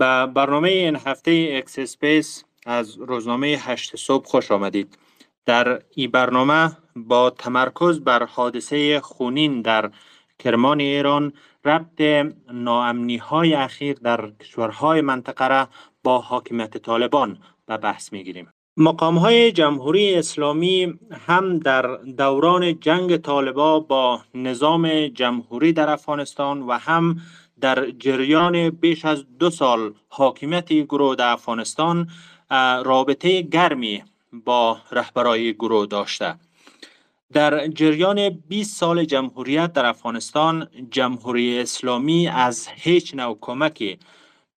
به برنامه این هفته X Space از روزنامه هشت صبح خوش آمدید در این برنامه با تمرکز بر حادثه خونین در کرمان ایران ربط ناامنی های اخیر در کشورهای منطقه را با حاکمیت طالبان به بحث می گیریم. مقام های جمهوری اسلامی هم در دوران جنگ طالبا با نظام جمهوری در افغانستان و هم در جریان بیش از دو سال حاکمیت گروه در افغانستان رابطه گرمی با رهبرای گروه داشته. در جریان 20 سال جمهوریت در افغانستان جمهوری اسلامی از هیچ نوع کمکی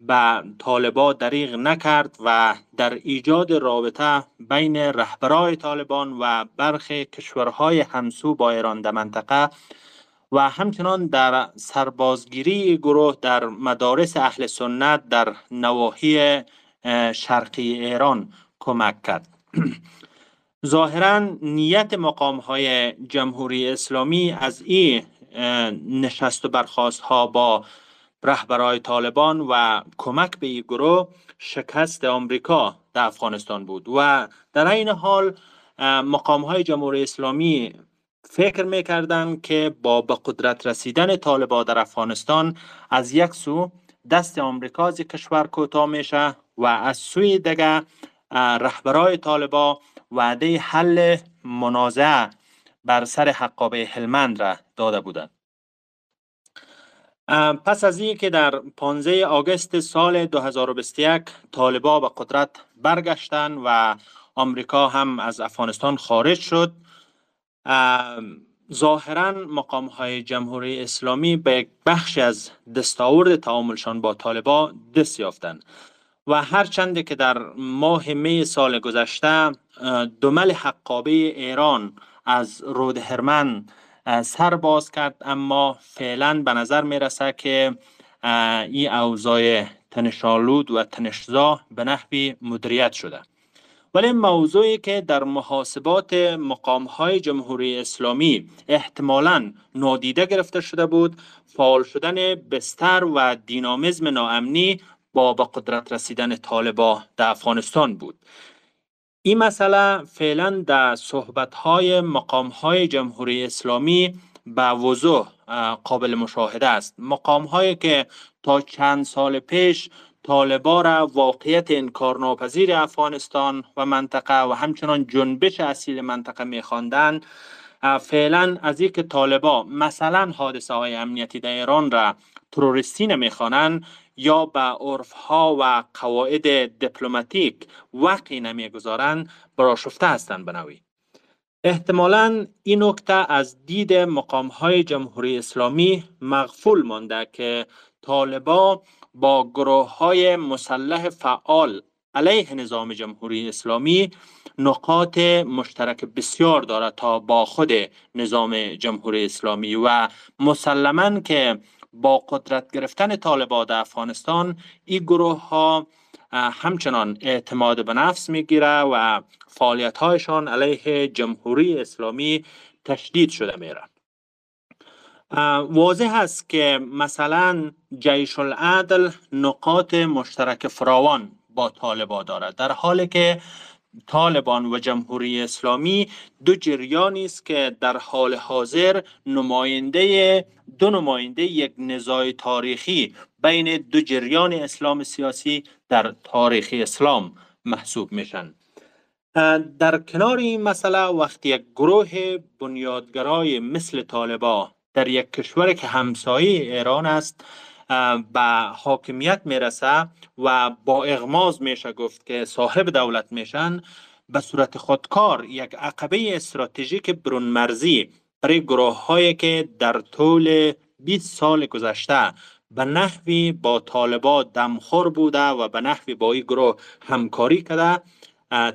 به طالبا دریغ نکرد و در ایجاد رابطه بین رهبرای طالبان و برخی کشورهای همسو با ایران در منطقه و همچنان در سربازگیری گروه در مدارس اهل سنت در نواحی شرقی ایران کمک کرد. ظاهرا نیت مقام های جمهوری اسلامی از این نشست و برخواست ها با رهبرای طالبان و کمک به این گروه شکست آمریکا در افغانستان بود و در این حال مقام های جمهوری اسلامی فکر می‌کردند که با به قدرت رسیدن طالبان در افغانستان از یک سو دست آمریکا از کشور کوتاه میشه و از سوی دیگه رهبرای طالبا وعده حل منازعه بر سر حقابه هلمند را داده بودند. پس از این که در 15 آگوست سال 2021 طالبا به قدرت برگشتن و آمریکا هم از افغانستان خارج شد ظاهرا مقام های جمهوری اسلامی به بخش از دستاورد تعاملشان با طالبا دست یافتند. و هرچند که در ماه می سال گذشته دمل حقابه ایران از رود هرمن سر باز کرد اما فعلا به نظر می رسه که این اوضاع تنشالود و تنشزا به نحوی مدیریت شده. ولی موضوعی که در محاسبات مقام های جمهوری اسلامی احتمالا نادیده گرفته شده بود فعال شدن بستر و دینامیزم ناامنی با به قدرت رسیدن طالبا در افغانستان بود. این مسئله فعلا در صحبت های مقام های جمهوری اسلامی به وضوح قابل مشاهده است. مقام هایی که تا چند سال پیش طالبا را واقعیت انکارناپذیر افغانستان و منطقه و همچنان جنبش اصیل منطقه میخواندند. فعلا از اینکه طالبا مثلا حادثه های امنیتی در ایران را تروریستی نمی‌خوانند یا به عرف ها و قواعد دیپلماتیک وقعی نمی‌گذارند براشفته هستند بنوی احتمالا این نکته از دید مقام های جمهوری اسلامی مغفول مانده که طالبا با گروه های مسلح فعال علیه نظام جمهوری اسلامی نقاط مشترک بسیار دارد تا با خود نظام جمهوری اسلامی و مسلما که با قدرت گرفتن طالبان در افغانستان این گروه ها همچنان اعتماد به نفس می‌گیره و فعالیت هایشان علیه جمهوری اسلامی تشدید شده میره واضح است که مثلا جیش العدل نقاط مشترک فراوان با طالبان دارد. در حالی که طالبان و جمهوری اسلامی دو جریانی است که در حال حاضر نماینده دو نماینده یک نزاع تاریخی بین دو جریان اسلام سیاسی در تاریخ اسلام محسوب میشن. در کنار این مسئله وقتی یک گروه بنیادگرای مثل طالبا در یک کشور که همسایه ایران است به حاکمیت می‌رسه و با اغماز میشه گفت که صاحب دولت میشن به صورت خودکار یک عقبه استراتژیک برون مرزی برای گروه هایی که در طول 20 سال گذشته به نحوی با طالبا دمخور بوده و به نحوی با این گروه همکاری کرده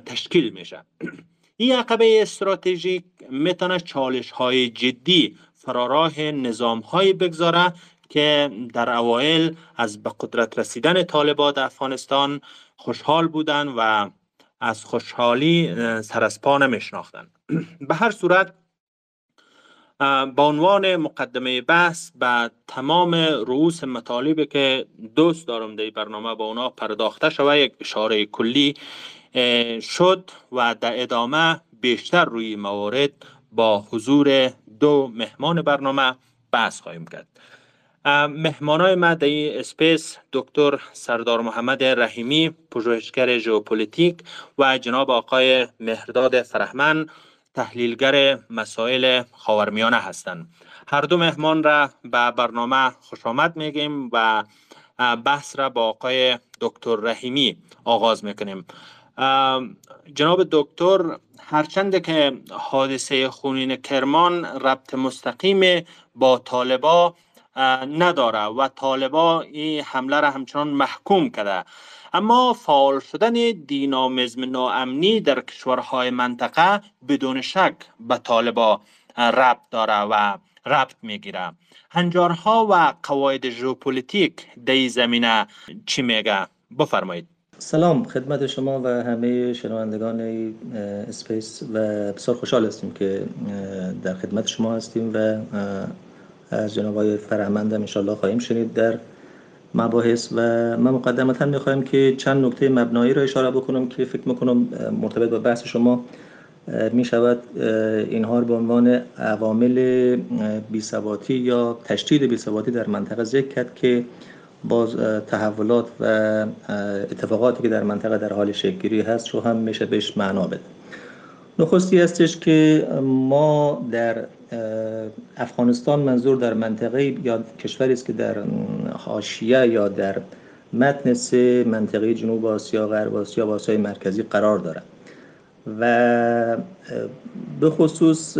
تشکیل میشه. این عقبه استراتژیک می‌تونه چالش های جدی فراراه نظام های بگذاره که در اوایل از به قدرت رسیدن طالبان در افغانستان خوشحال بودن و از خوشحالی سر از پا نمیشناختن. به هر صورت با عنوان مقدمه بحث به تمام رؤوس مطالبی که دوست دارم در برنامه با اونا پرداخته شوه یک اشاره کلی شد و در ادامه بیشتر روی موارد با حضور دو مهمان برنامه بحث خواهیم کرد. مهمانای ما در این Space دکتر سردار محمد رحیمی پژوهشگر ژئوپلیتیک و جناب آقای مهرداد فرهمن تحلیلگر مسائل خاورمیانه هستند. هر دو مهمان را به برنامه خوش آمد میگیم و بحث را با آقای دکتر رحیمی آغاز می‌کنیم. جناب دکتر هرچند که حادثه خونین کرمان ربط مستقیم با طالبا نداره و طالبا این حمله را همچنان محکوم کرده. اما فعال شدن دینامیزم ناامنی در کشورهای منطقه بدون شک به طالبا ربط داره و ربط می‌گیره. هنجارها و قواعد ژئوپلیتیک در زمینه چی میگه؟ بفرمایید. سلام خدمت شما و همه شنوندگان Space و بسیار خوشحال هستیم که در خدمت شما هستیم و از جناب آقای فرهمند هم انشالله خواهیم شنید. در مباحث و من مقدمتا می‌خوایم که چند نکته مبنایی را اشاره بکنم که فکر می‌کنم مرتبط با بحث شما می شود اینها به عنوان عوامل بیثباتی یا تشدید بیثباتی در منطقه ذکر کرد که باز تحولات و اتفاقاتی که در منطقه در حال شکلگیری هست رو هم میشه بهش معنا بده. نخستی هستش که ما در افغانستان منظور در منطقه یا کشوری است که در حاشیه یا در متن سه منطقه جنوب آسیا غرب آسیا و آسیای مرکزی قرار دارد. و به خصوص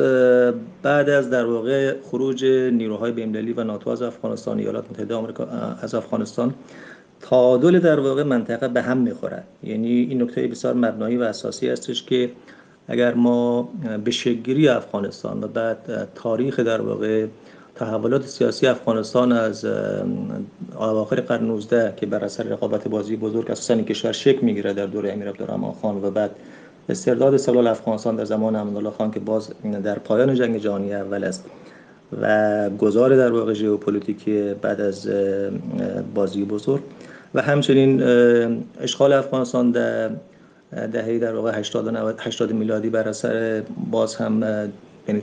بعد از در واقع خروج نیروهای بین‌المللی و ناتو از افغانستان ایالات متحده آمریکا از افغانستان تعادل در واقع منطقه به هم می‌خورد یعنی این نکته بسیار مبنایی و اساسی هستش که اگر ما به شگیری افغانستان و بعد تاریخ در واقع تحولات سیاسی افغانستان از اواخر قرن 19 که بر اثر رقابت بازی بزرگ اساسا کشور شکل می‌گیره در دوره امیر عبدالرحمن خان و بعد استرداد استقلال افغانستان در زمان الله خان که باز در پایان جنگ جهانی اول است و گذار در واقع ژئوپلیتیکی بعد از بازی بزرگ و همچنین اشغال افغانستان در دهه در واقع 80 و 80 میلادی بر اثر باز هم یعنی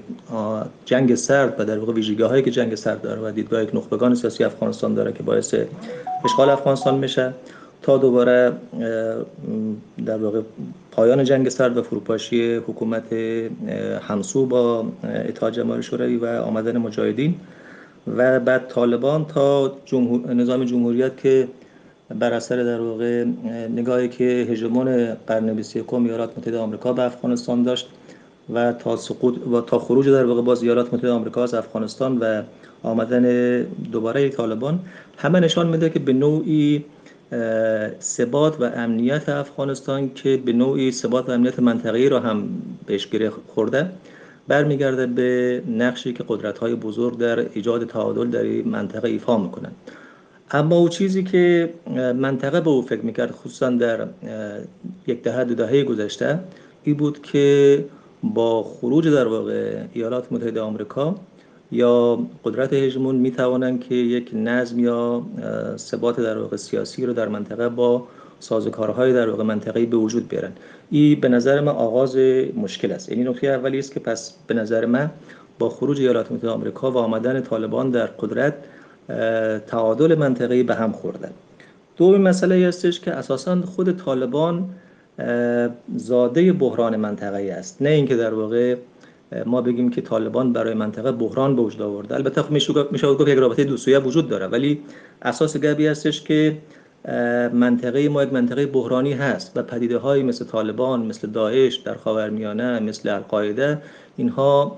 جنگ سرد و در واقع ویژگی هایی که جنگ سرد داره و دیدگاه یک نخبگان سیاسی افغانستان داره که باعث اشغال افغانستان میشه تا دوباره در واقع پایان جنگ سرد و فروپاشی حکومت همسو با اتحاد جماهیر شوروی و آمدن مجاهدین و بعد طالبان تا جمهور... نظام جمهوریت که بر اثر در واقع نگاهی که هژمون قرن 21 ایالات متحده آمریکا به افغانستان داشت و تا سقوط و تا خروج در واقع باز ایالات متحده آمریکا از افغانستان و آمدن دوباره طالبان همه نشان میده که به نوعی ثبات و امنیت افغانستان که به نوعی ثبات و امنیت منطقه‌ای را هم بهش گره خورده برمیگرده به نقشی که قدرت‌های بزرگ در ایجاد تعادل در این منطقه ایفا می‌کنند اما او چیزی که منطقه به او فکر می‌کرد خصوصا در یک دهه دو دهه گذشته این بود که با خروج در واقع ایالات متحده آمریکا یا قدرت هژمون می توانند که یک نظم یا ثبات در واقع سیاسی رو در منطقه با سازوکارهای در واقع منطقه‌ای به وجود بیارن. این به نظر من آغاز مشکل است. یعنی نکته اولی است که پس به نظر من با خروج ایالات متحده آمریکا و آمدن طالبان در قدرت تعادل منطقه‌ای به هم خوردن. دومین مسئله هستش که اساسا خود طالبان زاده بحران منطقه‌ای است. نه اینکه در واقع ما بگیم که طالبان برای منطقه بحران به وجود آورده. البته خب میشه گفت یک رابطه دو سویه وجود داره ولی اساس گبی هستش که منطقه ما یک منطقه بحرانی هست و پدیده های مثل طالبان مثل داعش در خاورمیانه مثل القاعده اینها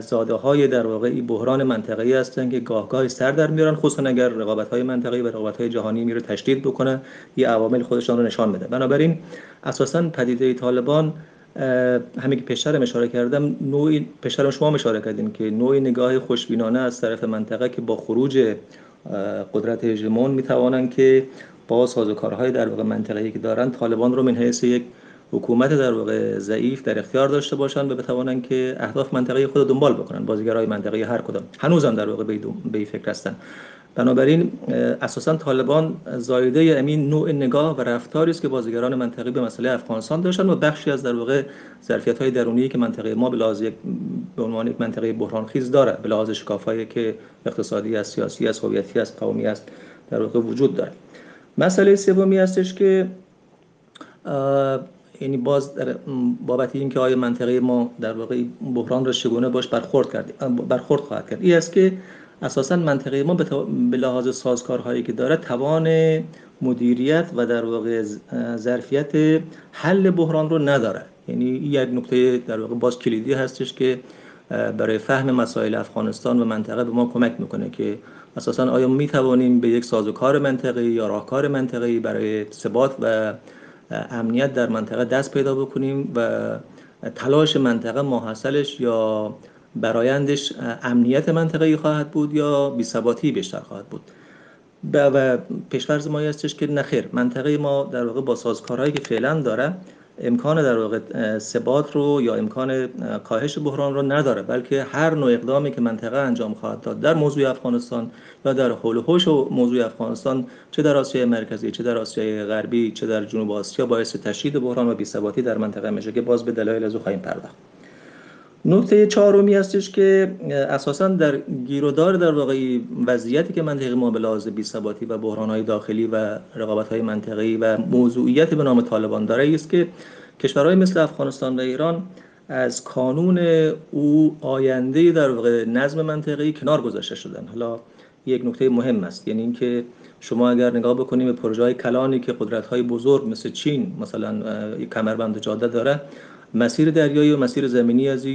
زاده های در واقع بحران منطقه‌ای هستند که گاه گاه سر در میارن خصوصا اگر رقابت های منطقه‌ای و رقابت های جهانی میره تشدید بکنه یه عوامل خودشان رو نشان بده. بنابراین اساسا پدیده طالبان همین که پیشترم اشاره کردم نوعی پیشترم شما اشاره کردیم که نوعی نگاه خوشبینانه از طرف منطقه که با خروج قدرت هژمون می‌توانند که با سازوکارهای در واقع منطقه‌ای که دارن طالبان رو من حیث یک حکومت در واقع ضعیف در اختیار داشته باشند و بتوانند که اهداف منطقه خود دنبال بکنن بازیگرای منطقه هر کدام. هنوزم در واقع به فکر هستن. بنابراین اساسا طالبان زایده امین نوع نگاه و رفتاری است که بازیگران منطقی به مسئله افغانستان داشتن و بخشی از در واقع ظرفیت های درونی که منطقه ما به لحاظ به عنوان یک منطقه بحران خیز داره به لحاظ شکافایی که اقتصادی است سیاسی است هویتی است قومی است در واقع وجود داره مسئله سومی هستش که یعنی باز در بابت اینکه آیا منطقه ما در واقع بحران را چگونه باش برخورد کرد برخورد خواهد کرد این است که اساسا منطقه ما به لحاظ سازکارهایی که داره توان مدیریت و در واقع ظرفیت حل بحران رو نداره. یعنی یک نکته در واقع باز کلیدی هستش که برای فهم مسائل افغانستان و منطقه به ما کمک می‌کنه که اساسا آیا می توانیم به یک سازوکار منطقه یا راهکار منطقه برای ثبات و امنیت در منطقه دست پیدا بکنیم و تلاش منطقه ماحصلش یا برایندش امنیت منطقه خواهد بود یا بیثباتی بیشتر خواهد بود؟ و پیشفرض ما هستش که نخیر منطقه ما در واقع با سازکارهایی که فعلا داره امکان در واقع ثبات رو یا امکان کاهش بحران رو نداره بلکه هر نوع اقدامی که منطقه انجام خواهد داد در موضوع افغانستان یا در حول و موضوع افغانستان چه در آسیای مرکزی چه در آسیای غربی چه در جنوب آسیا باعث تشدید بحران و بی‌ثباتی در منطقه میشه که باز به دلایل از خواهیم پرداخت. نکته چهارمی هستش که اساسا در گیرودار در واقع وضعیتی که منطقه ما به لحاظ بی‌ثباتی و بحران‌های داخلی و رقابت‌های منطقه‌ای و موضوعیت به نام طالبان داره است که کشورهای مثل افغانستان و ایران از کانون او آینده در واقع نظم منطقه‌ای کنار گذاشته شدن. حالا یک نکته مهم است یعنی اینکه شما اگر نگاه بکنیم به پروژه های کلانی که قدرت های بزرگ مثل چین مثلا کمربند جاده داره مسیر دریایی و مسیر زمینی از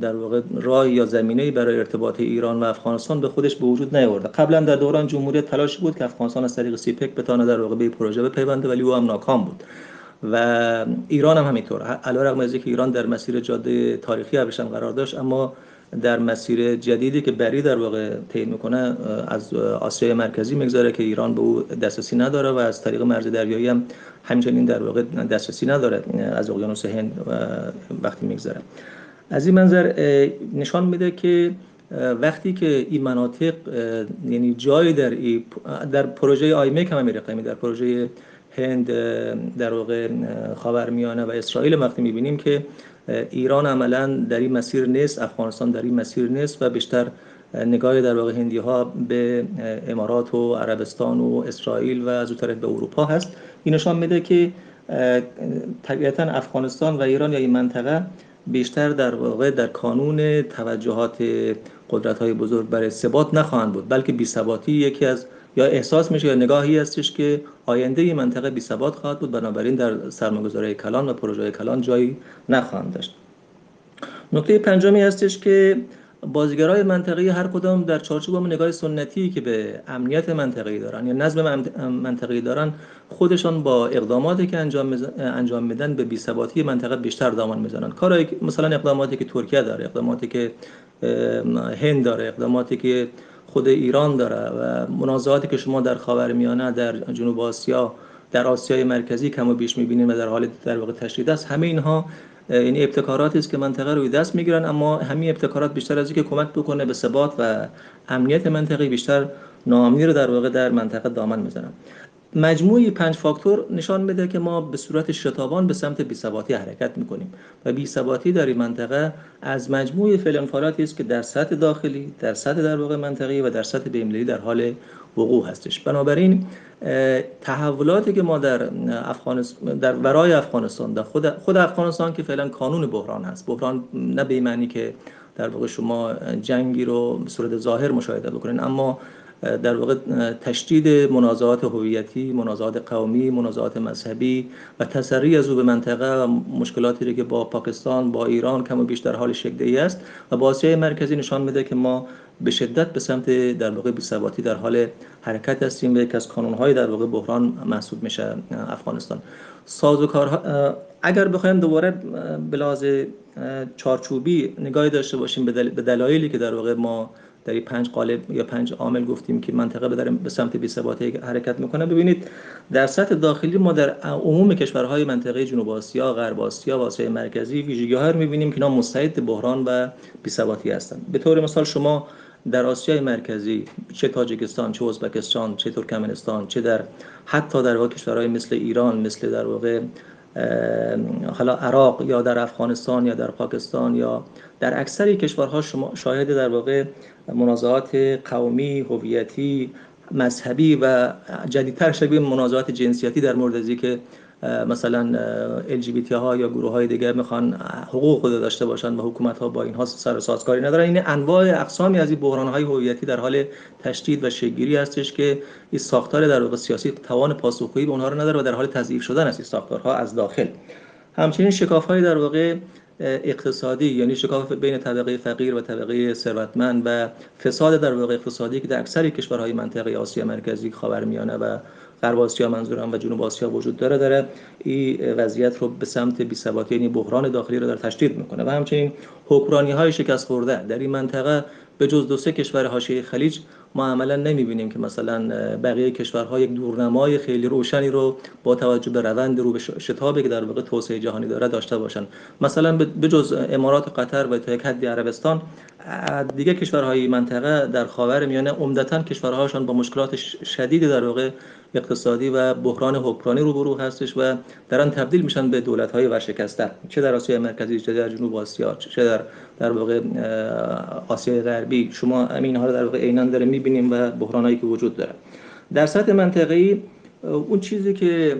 در واقع راه یا زمینه برای ارتباط ایران و افغانستان به خودش به وجود نیاورده. قبلا در دوران جمهوریت تلاش بود که افغانستان از طریق سیپک بتونه در واقع به پروژه بپیونده ولی او هم ناکام بود. و ایران هم همینطور علیرغم از اینکه ایران در مسیر جاده تاریخی ابریشم قرار داشت اما در مسیر جدیدی که بری در واقع طی می‌کنه از آسیای مرکزی می‌گذاره که ایران به او دسترسی نداره و از طریق مرز دریایی هم همچنین در واقع دسترسی نداره. از اقیانوس هند وقتی میگذره. از این منظر نشان میده که وقتی که این مناطق یعنی جای در ای در پروژه آیمک هم میره در پروژه هند در واقع خاورمیانه و اسرائیل وقتی می‌بینیم که ایران عملا در این مسیر نیست افغانستان در این مسیر نیست و بیشتر نگاه در واقع هندی ها به امارات و عربستان و اسرائیل و از طرف به اروپا هست. این نشان میده که طبیعتا افغانستان و ایران یا این منطقه بیشتر در واقع در کانون توجهات قدرت های بزرگ برای ثبات نخواهند بود بلکه بی ثباتی یکی از یا احساس میشه یا نگاهی هستش که آینده این منطقه بی ثبات خواهد بود بنابراین در سرمایه‌گذاری کلان و پروژه کلان جایی نخواهند داشت. نکته پنجمی هستش که بازیگرای منطقی هر کدام در چارچوب نگاه سنتی که به امنیت منطقی دارن یا نظم منطقی دارن خودشان با اقداماتی که انجام انجام میدن به بی‌ثباتی منطقه بیشتر دامن می‌زنن. کارایی مثلا اقداماتی که ترکیه داره اقداماتی که هند داره اقداماتی که خود ایران داره و منازعاتی که شما در خاورمیانه در جنوب آسیا در آسیای مرکزی کم و بیش می‌بینید و در حال در واقع تشدید است. همه اینها این ابتکاراتی است که منطقه روی دست می‌گیرن اما همین ابتکارات بیشتر از اینکه کمک بکنه به ثبات و امنیت منطقی بیشتر ناامنی رو در واقع در منطقه دامن می‌زنن. مجموعی پنج فاکتور نشان میده که ما به صورت شتابان به سمت بیثباتی حرکت می‌کنیم و بیثباتی در این منطقه از مجموع فعل است که در سطح داخلی در سطح در واقع منطقی و در سطح بین‌المللی در حال وقوع هستش. بنابراین تحولاتی که ما در افغانستان در ورای افغانستان در خود خود افغانستان که فعلا کانون بحران هست. بحران نه به معنی که در واقع شما جنگی رو به صورت ظاهر مشاهده بکنین اما در واقع تشدید منازعات هویتی، منازعات قومی، منازعات مذهبی و تسری از او به منطقه و مشکلاتی که با پاکستان، با ایران کم و بیش در حال شکلی است و با آسیای مرکزی نشان میده که ما به شدت به سمت در واقع بی‌ثباتی در حال حرکت هستیم و یکی از کانون‌های در واقع بحران محسوب میشه افغانستان. سازوکارها اگر بخوایم دوباره به چارچوبی نگاهی داشته باشیم به دلایلی که در واقع ما در این پنج قالب یا پنج عامل گفتیم که منطقه به, به سمت بی‌ثباتی حرکت می‌کنه ببینید در سطح داخلی ما در عموم کشورهای منطقه جنوب آسیا، غرب آسیا و آسیای مرکزی ویژگی‌ها رو می‌بینیم که اینا مستعد بحران و بی‌ثباتی هستند. به طور مثال شما در آسیای مرکزی چه تاجیکستان چه ازبکستان چه ترکمنستان چه در حتی در واقع کشورهای مثل ایران مثل در واقع حالا عراق یا در افغانستان یا در پاکستان یا در اکثر کشورها شما شاهد در واقع منازعات قومی هویتی مذهبی و جدیدتر شبیه منازعات جنسیتی در مورد که مثلا LGBT ها یا گروه های دیگر می‌خوان حقوق خود داشته باشن و حکومت ها با اینها سر سازکاری ندارن. این انواع اقسامی از این بحران های هویتی در حال تشدید و شگیری هستش که این ساختار در واقع سیاسی توان پاسخگویی به اونها رو نداره و در حال تضعیف شدن است این ساختارها از داخل. همچنین شکاف های در واقع اقتصادی یعنی شکاف بین طبقه فقیر و طبقه ثروتمند و فساد در واقع اقتصادی که در اکثر کشورهای منطقه آسیا مرکزی خاورمیانه و غرب آسیا منظورم و جنوب آسیا وجود داره داره این وضعیت رو به سمت بی‌ثباتی یعنی بحران داخلی رو در تشدید می‌کنه. و همچنین حکمرانی های شکست خورده در این منطقه به جز دو سه کشور حاشیه خلیج ما عملا نمی‌بینیم که مثلا بقیه کشورها یک دورنمای خیلی روشنی رو با توجه به روند رو به شتابی که در واقع توسعه جهانی داره داشته باشن. مثلا به جز امارات قطر و تا یک حدی عربستان دیگه کشورهای منطقه در خاور میانه عمدتا کشورهاشون با مشکلات شدید در واقع اقتصادی و بحران حکمرانی روبرو هستش و دارن تبدیل میشن به دولت های ورشکسته. چه در آسیای مرکزی چه در جنوب آسیا چه در در واقع آسیای غربی. شما ها رو در واقع عینا داره می‌بینیم و بحرانایی که وجود داره. در سطح منطقه‌ای اون چیزی که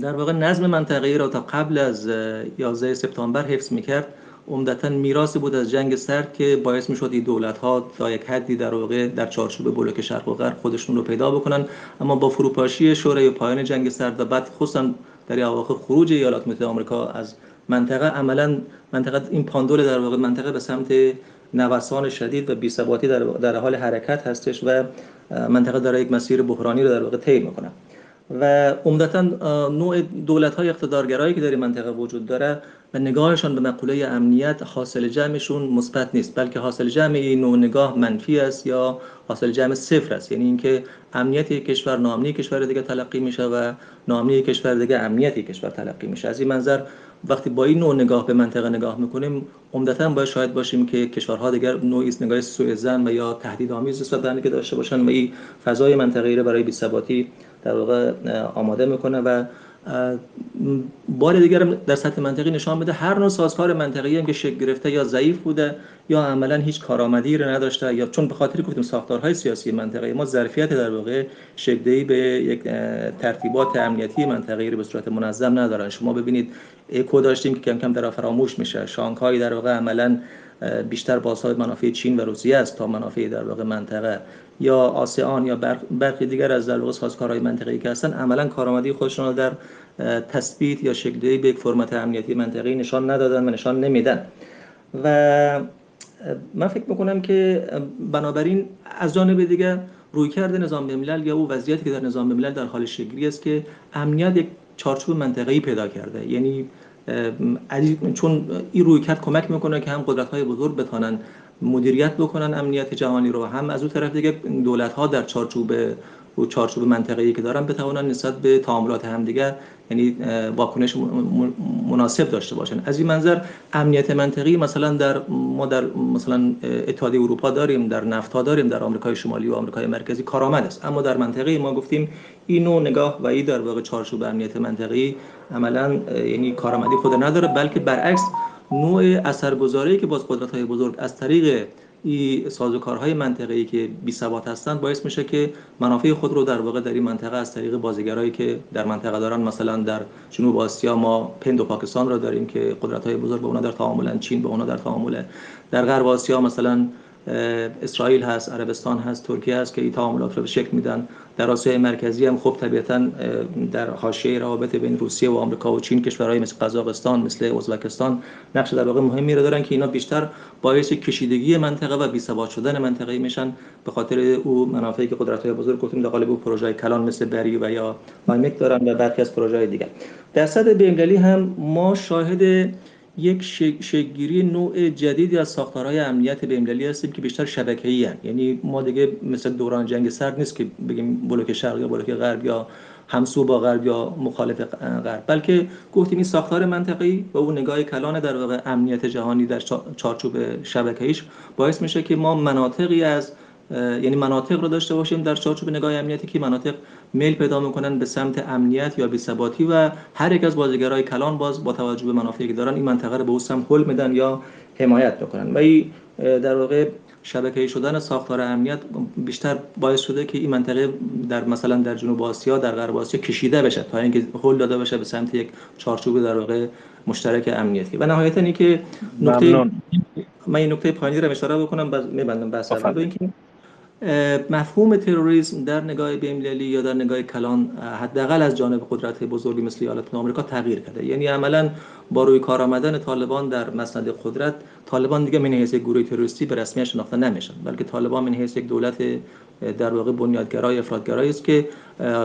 در واقع نظم منطقه‌ای را تا قبل از 11 سپتامبر حفظ می‌کرد عمدتا میراثی بود از جنگ سرد که باعث می‌شد این دولت ها تا یک حدی در واقع در چارچوب بلوک شرق و غرب خودشون رو پیدا بکنن. اما با فروپاشی شورای پایان جنگ سرد و بعد خصوصا در اواخر خروج ایالات متحده آمریکا از منطقه عملا منطقه این پاندول در واقع منطقه به سمت نوسان شدید و بی‌ثباتی در, در حال حرکت هستش و منطقه داره یک مسیر بحرانی رو در واقع طی می‌کنه. و عمدتا نوع دولت های اقتدارگرایی که در این منطقه وجود داره و نگاهشان به مقوله امنیت حاصل جمعشون مثبت نیست بلکه حاصل جمع این نوع نگاه منفی است یا حاصل جمع صفر است. یعنی اینکه امنیت یک کشور نامنی کشور دیگه تلقی میشه و نامنی کشور دیگه امنیت کشور تلقی میشه. از این منظر وقتی با این نوع نگاه به منطقه نگاه می‌کنیم عمدتا باید شاید باشیم که کشورها دیگر نوعی نگاه سوء زن و یا تهدید آمیز نسبت به داشته باشن و این فضای منطقه‌ای رو برای بی‌ثباتی در واقع آماده می‌کنه و بار دیگر در سطح منطقی نشان بده هر نوع سازکار منطقی هم که شکل گرفته یا ضعیف بوده یا عملا هیچ کارآمدی رو نداشته یا چون به خاطر گفتیم ساختارهای سیاسی منطقه ما ظرفیت در واقع شکلی به یک ترتیبات امنیتی منطقه‌ای رو به صورت منظم ندارن. شما ببینید اکو داشتیم که کم کم در فراموش میشه. شانگهای در واقع عملا بیشتر بازهای منافع چین و روسیه است تا منافع در واقع منطقه. یا آسیان یا برخی دیگر از در واقع سازکارهای منطقه‌ای که هستن عملا کارآمدی خودشون رو در تثبیت یا شکلی به یک فرمت امنیتی منطقه‌ای نشان ندادن و نشان نمیدن. و من فکر می‌کنم که بنابراین از جانب دیگر رویکرد نظام ملل یا او وضعیتی که در نظام ملل در حال شکلی است که امنیت یک چارچوب منطقه‌ای پیدا کرده. یعنی چون این روی کرد کمک می‌کنه که هم قدرت های بزرگ بتانن مدیریت بکنن امنیت جهانی رو هم از اون طرف دیگه دولت ها در چارچوب و چارچوب منطقه‌ای که دارن بتوانن نسبت به تعاملات همدیگر یعنی واکنش مناسب داشته باشن. از این منظر امنیت منطقی مثلا در ما در مثلا اتحادیه اروپا داریم در نفتا داریم در آمریکای شمالی و آمریکای مرکزی کارآمد است. اما در منطقه ما گفتیم این نوع نگاه و این در واقع چارچوب امنیت منطقی عملا یعنی کارآمدی خود نداره بلکه برعکس نوع اثرگذاری که باز قدرت های بزرگ از طریق این سازوکارهای منطقه‌ای که بی ثبات هستند باعث میشه که منافع خود رو در واقع در این منطقه از طریق بازیگرایی که در منطقه دارن مثلا در جنوب آسیا ما پند و پاکستان را داریم که قدرت بزرگ به اونا در تعاملن چین به اونا در تعامله در غرب آسیا مثلا اسرائیل هست عربستان هست ترکیه هست که این تعاملات رو به شکل میدن. در آسیای مرکزی هم خب طبیعتا در حاشیه روابط بین روسیه و آمریکا و چین کشورهای مثل قزاقستان مثل ازبکستان نقش در واقع مهمی رو دارن که اینا بیشتر باعث کشیدگی منطقه و بی ثبات شدن منطقه میشن. به خاطر او منافعی که قدرت‌های بزرگ گفتیم در قالب پروژه کلان مثل بری و یا مایمک دارن و برخی از پروژه دیگر. در سطح بین‌المللی هم ما شاهد یک شکلگیری نوع جدیدی از ساختارهای امنیت بین‌المللی هستیم که بیشتر شبکه‌ای هستند. یعنی ما دیگه مثل دوران جنگ سرد نیست که بگیم بلوک شرق یا بلوک غرب یا همسو با غرب یا مخالف غرب. بلکه گفتیم این ساختار منطقی و اون نگاه کلان در واقع امنیت جهانی در چارچوب شبکه‌ایش باعث میشه که ما مناطقی از یعنی مناطق رو داشته باشیم در چارچوب نگاه امنیتی که مناطق میل پیدا می‌کنن به سمت امنیت یا بی‌ثباتی و هر یک از بازیگرای کلان باز با توجه به منافعی که دارن این منطقه رو به اون سمت حل میدن یا حمایت می‌کنن و این در واقع شبکه شدن ساختار امنیت بیشتر باعث شده که این منطقه در مثلا در جنوب آسیا در غرب آسیا کشیده بشه تا اینکه حل داده بشه به سمت یک چارچوب در واقع مشترک امنیتی. و نهایتا اینکه نکته من این نکته پایانی رو اشاره بکنم بعد میبندم بحث اینکه مفهوم تروریسم در نگاه بین‌المللی یا در نگاه کلان حداقل از جانب قدرت بزرگی مثل ایالات آمریکا تغییر کرده. یعنی عملا با روی کار آمدن طالبان در مسند قدرت طالبان دیگه من حیث گروه تروریستی به رسمیت شناخته نمیشن بلکه طالبان من حیث یک دولت در واقع بنیادگرای افرادگرایی است که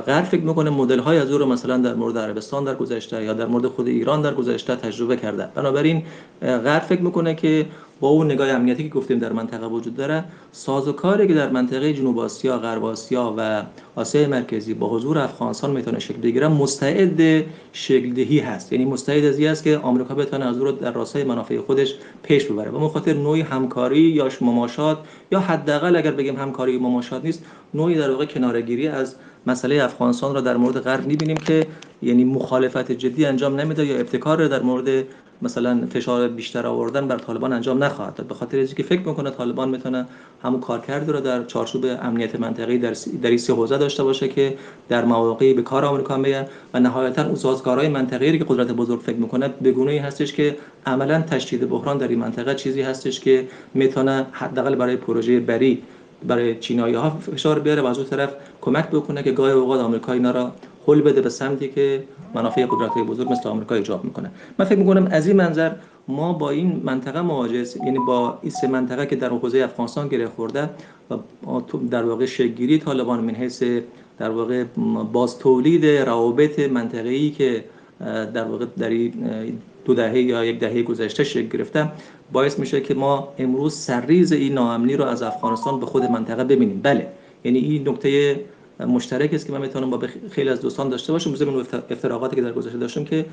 غرب فکر می‌کنه مدل های از او رو مثلا در مورد عربستان در گذشته یا در مورد خود ایران در گذشته تجربه کرده. بنابراین غرب فکر می‌کنه که با اون نگاه امنیتی که گفتیم در منطقه وجود داره سازوکاری که در منطقه جنوب آسیا، غرب آسیا و آسیای مرکزی با حضور افغانستان می‌تونه شکل بگیره مستعد شکل دهی هست. یعنی مستعد از است که آمریکا بتونه از رو در راستای منافع خودش پیش ببره و خاطر نوعی همکاری یا مماشات یا حداقل اگر بگیم همکاری مماشات نیست نوعی در واقع کنارگیری از مسئله افغانستان را در مورد غرب می‌بینیم که یعنی مخالفت جدی انجام نمیده یا ابتکار در مورد مثلا فشار بیشتر آوردن بر طالبان انجام نخواهد داد. به خاطر اینکه فکر می‌کنه طالبان می‌تونه همون کارکرد رو در چارچوب امنیت منطقه‌ای در در حوزه داشته باشه که در مواقعی به کار آمریکا میاد و نهایتا اون سازگارهای منطقه‌ای که قدرت بزرگ فکر می‌کنه به گونه‌ای هستش که عملا تشدید بحران در این منطقه چیزی هستش که می‌تونه حداقل برای پروژه بری برای چینایی ها فشار بیاره و از اون طرف کمک بکنه که گاهی اوقات آمریکا اینا را حل بده به سمتی که منافع قدرت های بزرگ مثل آمریکا ایجاب می‌کنه. من فکر می‌کنم از این منظر ما با این منطقه مواجه یعنی با این سه منطقه که در حوزه افغانستان گره خورده و در واقع شگیری طالبان من حیث در واقع باز تولید روابط منطقه‌ای که در واقع در دو دهه یا یک دهه گذشته شکل گرفته باعث میشه که ما امروز سرریز این ناامنی رو از افغانستان به خود منطقه ببینیم. بله. یعنی این نکته مشترک است که من می‌تونم با خیلی از دوستان داشته باشم. ضمن افتراقاتی که در گذشته داشتم که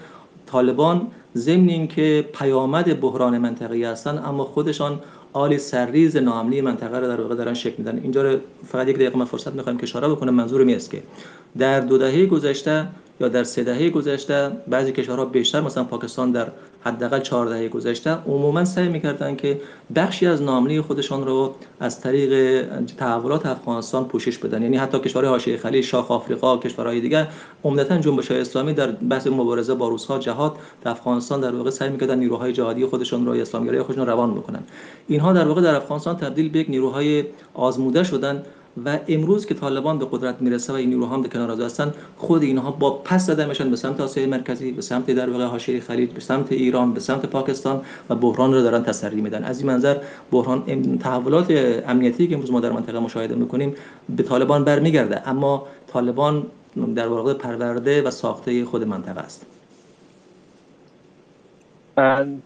طالبان ضمن اینکه پیامد بحران منطقه‌ای هستن اما خودشان آلی سرریز ناامنی منطقه رو در واقع دارن شکل میدن. اینجا رو فقط یک دقیقه من فرصت می‌خوایم که اشاره بکنم. منظورم این است که در دو دهه گذشته یا در سه دهه گذشته بعضی کشورها بیشتر مثلا پاکستان در حداقل چهار دهه گذشته عموما سعی می‌کردن که بخشی از ناملی خودشان رو از طریق تحولات افغانستان پوشش بدن. یعنی حتی کشورهای حاشیه خلیج شاخ آفریقا کشورهای دیگر عمدتا جنبش اسلامی در بحث مبارزه با روسها جهاد در افغانستان در واقع سعی می‌کردن نیروهای جهادی خودشون رو اسلامگرایی خودشون روان بکنن. اینها در واقع در افغانستان تبدیل به یک نیروهای آزموده شدن و امروز که طالبان به قدرت می‌رسه و این نیروها هم به کنار هستن خود اینها با پس زدنشان به سمت آسیای مرکزی به سمت در واقع حاشیه خلیج به سمت ایران به سمت پاکستان و بحران رو دارن تسری میدن. از این منظر بحران تحولات امنیتی که امروز ما در منطقه مشاهده می‌کنیم به طالبان برمیگرده اما طالبان در واقع پرورده و ساخته خود منطقه است.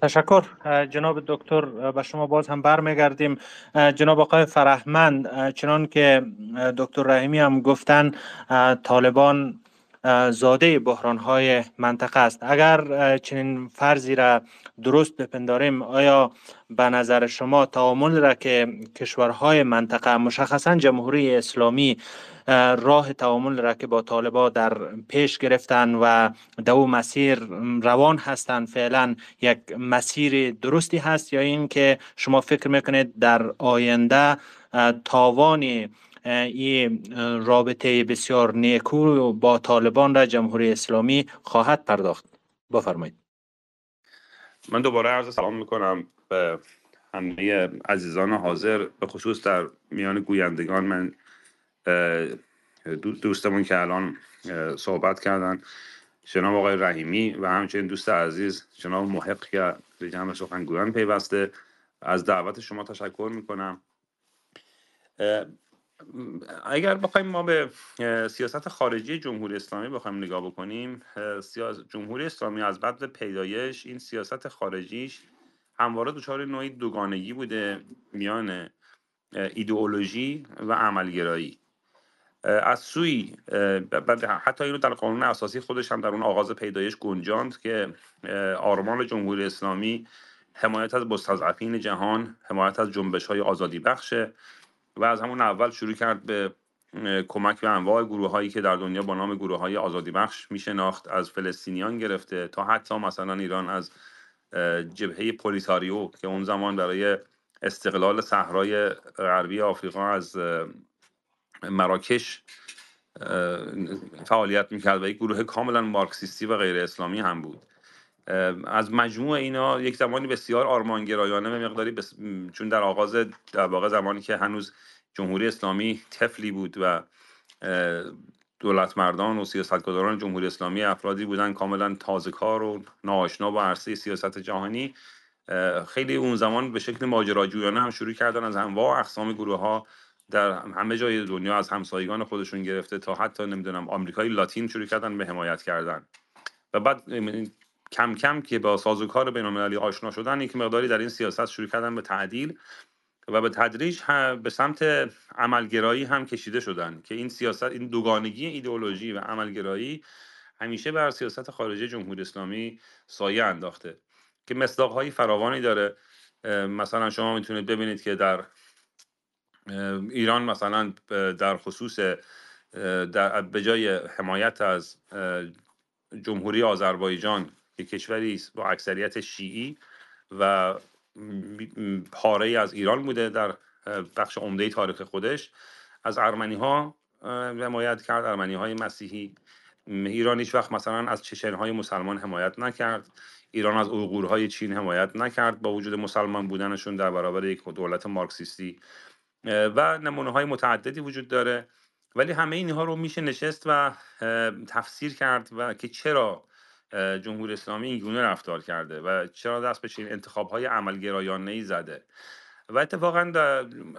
تشکر. جناب دکتر به شما باز هم برمیگردیم. جناب آقای فرهمند چنان که دکتر رحیمی هم گفتن طالبان زاده بحران های منطقه است. اگر چنین فرضی را درست بپنداریم آیا به نظر شما تعامل را که کشورهای منطقه مشخصا جمهوری اسلامی راه تعامل را که با طالبا در پیش گرفتن و دو مسیر روان هستند فعلا یک مسیر درستی هست یا این که شما فکر می‌کنید در آینده تاوان این رابطه بسیار نیکو با طالبان را جمهوری اسلامی خواهد پرداخت؟ بفرمایید. من دوباره عرض سلام می‌کنم به همه عزیزان حاضر به خصوص در میان گویندگان. من دوستمون که الان صحبت کردن جناب آقای رحیمی و همچنین دوست عزیز جناب محق که به جمع سخنگویان پیوسته. از دعوت شما تشکر می‌کنم. اگر بخوایم ما به سیاست خارجی جمهوری اسلامی بخوایم نگاه بکنیم جمهوری اسلامی از بعد پیدایش این سیاست خارجیش همواره دچار نوعی دوگانگی بوده میان ایدئولوژی و عملگرایی. از سوی حتی اینو در قانون اساسی خودش هم در اون آغاز پیدایش گنجاند که آرمان جمهوری اسلامی حمایت از مستضعفین جهان حمایت از جنبش های آزادی بخشه و از همون اول شروع کرد به کمک به انواع گروه هایی که در دنیا با نام گروه های آزادی بخش میشناخت از فلسطینیان گرفته تا حتی مثلا ایران از جبهه پولیتاریو که اون زمان برای استقلال صحرای غربی آفریقا از مراکش فعالیت می‌کرد و یک گروه کاملا مارکسیستی و غیر اسلامی هم بود. از مجموع اینا یک زمانی بسیار آرمانگرایانه به مقداری بس... چون در آغاز در واقع زمانی که هنوز جمهوری اسلامی تفلی بود و دولت مردان و سیاستگذاران جمهوری اسلامی افرادی بودن کاملا تازه کار و ناآشنا با عرصه سیاست جهانی خیلی اون زمان به شکل ماجراجویانه هم شروع کردن از انواع اقسام گروه ها در همه جای دنیا از همسایگان خودشون گرفته تا حتی نمی‌دونم آمریکای لاتین شروع کردن به حمایت کردن. و بعد کم کم که با سازوکار بین المللی آشنا شدن یک مقداری در این سیاست شروع کردن به تعدیل و به تدریج به سمت عملگرایی هم کشیده شدن که این سیاست این دوگانگی ایدئولوژی و عملگرایی همیشه بر سیاست خارجی جمهوری اسلامی سایه انداخته که مصداقهایی فراوانی داره. مثلا شما می‌تونید ببینید که در ایران مثلا در خصوص در به جای حمایت از جمهوری آذربایجان که کشوری است با اکثریت شیعی و پاره از ایران بوده در بخش عمده تاریخ خودش از ارمنی ها حمایت کرد ارمنی های مسیحی ایران هیچ وقت مثلا از چچن های مسلمان حمایت نکرد. ایران از اوغورهای چین حمایت نکرد با وجود مسلمان بودنشون در برابر یک دولت مارکسیستی. و نمونه های متعددی وجود داره. ولی همه اینها رو میشه نشست و تفسیر کرد و که چرا جمهوری اسلامی این گونه رفتار کرده و چرا دست به چنین انتخاب های عملگرایانه ای زده. و اتفاقا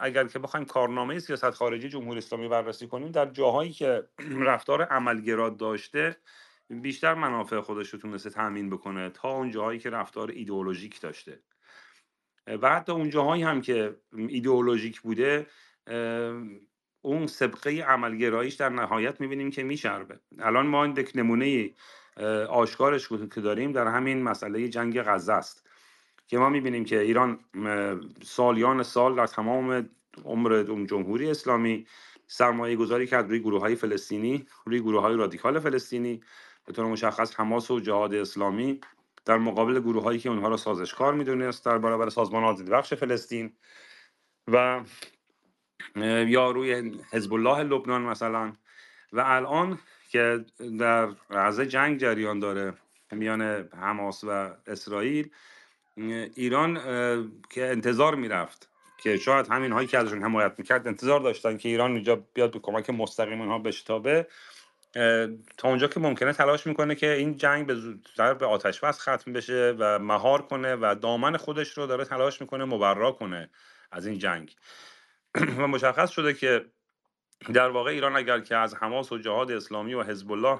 اگر که بخوایم کارنامه سیاست خارجی جمهوری اسلامی بررسی کنیم در جاهایی که رفتار عملگرا داشته بیشتر منافع خودش رو تونسته تامین بکنه تا اون جاهایی که رفتار ایدئولوژیک داشته. و حتی اون جاهایی هم که ایدئولوژیک بوده اون سبقه عملگراییش در نهایت می‌بینیم که میشربه الان ما این نمونه آشکارش که داریم در همین مسئله جنگ غزه است. که ما می‌بینیم که ایران سالیان سال در تمام عمر جمهوری اسلامی سرمایه گذاری کرد روی گروه های فلسطینی روی گروه های رادیکال فلسطینی به طور مشخص حماس و جهاد اسلامی. در مقابل گروه هایی که اونها را سازشکار می‌دونست در برابر سازمان آزادی بخش فلسطین و یا روی حزب الله لبنان مثلا. و الان که در عرضه جنگ جریان داره میان حماس و اسرائیل ایران که انتظار می‌رفت که شاید همین هایی که ازشون حمایت می‌کرد انتظار داشتن که ایران اینجا بیاد به کمک مستقیم اونها بشتابه. تا اونجا که ممکنه تلاش می‌کنه که این جنگ به زودتر به آتش بس ختم بشه و مهار کنه و دامن خودش رو داره تلاش می‌کنه مبرا کنه از این جنگ. و مشخص شده که در واقع ایران اگر که از حماس و جهاد اسلامی و حزب الله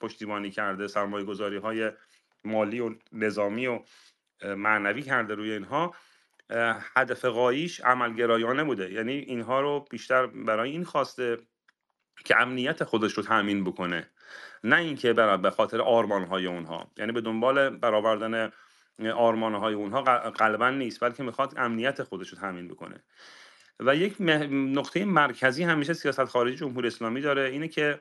پشتیبانی کرده سرمایه گذاری های مالی و نظامی و معنوی کرده روی اینها هدف قاییش عملگرایانه بوده. یعنی اینها رو بیشتر برای این خواسته که امنیت خودش رو تامین بکنه. نه اینکه به خاطر آرمان های اونها. یعنی به دنبال برآوردن آرمان های اونها قلبا نیست بلکه می‌خواد امنیت خودش رو تامین بکنه. و یک نقطه مرکزی همیشه سیاست خارجی جمهوری اسلامی داره اینه که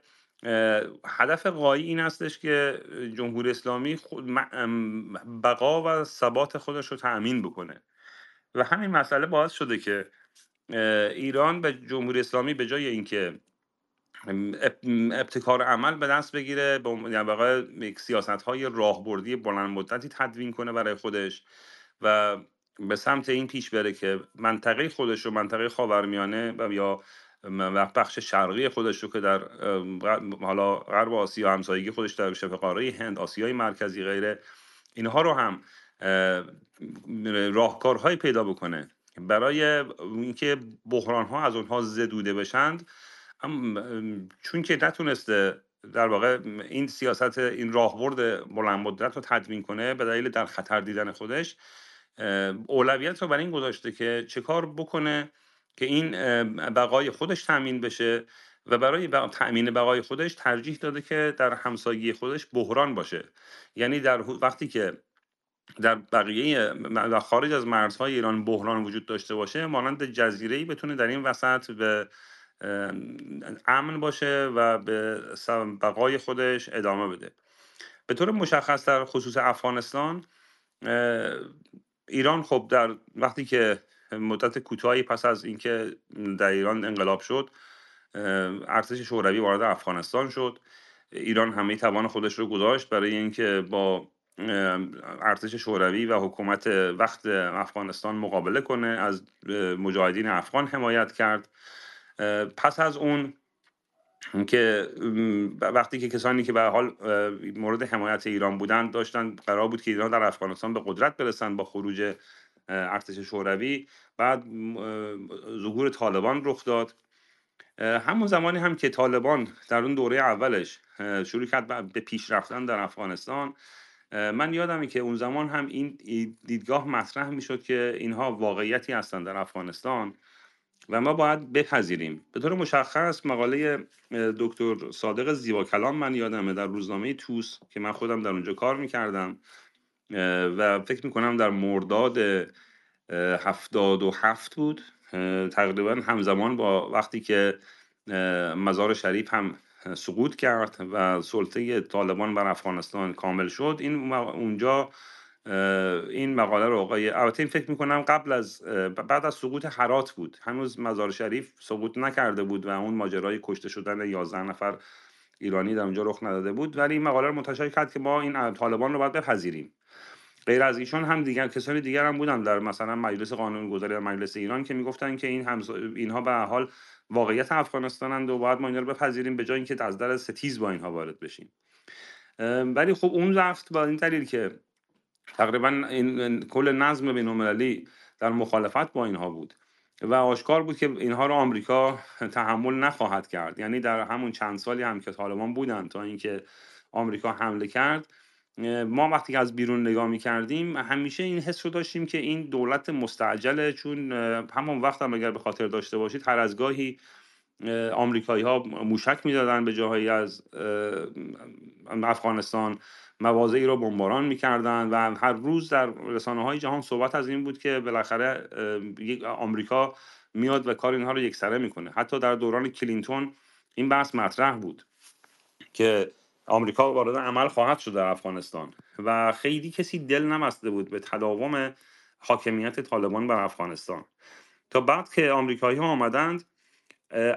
هدف قایی این هستش که جمهوری اسلامی بقا و ثبات خودش رو تأمین بکنه. و همین مسئله باعث شده که ایران به جمهوری اسلامی به جای اینکه ابتکار عمل به دست بگیره به یک سیاست های راهبردی بلند مدتی تدوین کنه برای خودش و به سمت این پیش بره که منطقه خودش رو منطقه خاورمیانه و یا بخش شرقی خودش رو که در حالا غرب آسیا همسایگی خودش در شبه قاره هند آسیای مرکزی غیره اینها رو هم راهکارهایی پیدا بکنه. برای اینکه بحران ها از اونها زدوده بشند چون که نتونسته در واقع این سیاست این راهبرد بلند مدت رو تدوین کنه به دلیل در خطر دیدن خودش اولویت رو بر این گذاشته که چه کار بکنه که این بقای خودش تامین بشه و برای تأمین بقای خودش ترجیح داده که در همسایگی خودش بحران باشه. یعنی در وقتی که در بقیه و خارج از مرزهای ایران بحران وجود داشته باشه مانند جزیره ای بتونه در این وسط به امن باشه و به بقای خودش ادامه بده. به طور مشخص در خصوص افغانستان ایران خب در وقتی که مدت کوتاهی پس از اینکه در ایران انقلاب شد ارتش شوروی وارد افغانستان شد. ایران همه توان خودش رو گذاشت برای اینکه با ارتش شوروی و حکومت وقت افغانستان مقابله کنه از مجاهدین افغان حمایت کرد. پس از اون که وقتی که کسانی که به حال مورد حمایت ایران بودند داشتن قرار بود که ایران در افغانستان به قدرت برسن با خروج ارتش شوروی. بعد ظهور طالبان رخ داد. همون زمانی هم که طالبان در اون دوره اولش شروع کرد به پیش رفتن در افغانستان من یادمه که اون زمان هم این دیدگاه مطرح می‌شد که اینها واقعیتی هستند در افغانستان. و ما باید بپذیریم. به طور مشخص مقاله دکتر صادق زیبا کلام من یادمه در روزنامه توس که من خودم در اونجا کار می‌کردم و فکر می‌کنم در مرداد هفتاد و هفت بود. تقریبا همزمان با وقتی که مزار شریف هم سقوط کرد و سلطه طالبان بر افغانستان کامل شد. این اونجا این مقاله رو آقای البته این فکر می‌کنم قبل از بعد از سقوط حرات بود. هنوز مزار شریف سقوط نکرده بود و اون ماجرای کشته شدن 11 نفر ایرانی در اونجا رخ نداده بود. ولی این مقاله رو منتشر کرد که ما این طالبان رو باید بپذیریم. غیر از ایشان هم دیگر کسانی دیگر هم بودن در مثلا مجلس قانون گذاری مجلس ایران که می‌گفتن که این همز... اینها به حال واقعیت افغانستانند و باید ما اینا رو بپذیریم به جای اینکه از در ستیز با اینها وارد بشیم. ولی خب اون رفت با این دلیل که تقریبا این کل نظم بین در مخالفت با اینها بود و آشکار بود که اینها رو آمریکا تحمل نخواهد کرد. یعنی در همون چند سالی هم که طالبان بودن تا اینکه آمریکا حمله کرد ما وقتی از بیرون نگاه می کردیم همیشه این حس رو داشتیم که این دولت مستعجله. چون همون وقت هم اگر به خاطر داشته باشید هر از گاهی آمریکایی ها موشک می‌دادن به جاهایی از افغانستان. مواضعی رو بمباران می‌کردن و هر روز در رسانه های جهان صحبت از این بود که بالاخره آمریکا میاد و کار اینها رو یکسره می‌کنه. حتی در دوران کلینتون این بحث مطرح بود که آمریکا وارد عمل خواهد شد در افغانستان و خیلی کسی دل نمسته بود به تداوم حاکمیت طالبان بر افغانستان. تا بعد که آمریکایی ها آمدند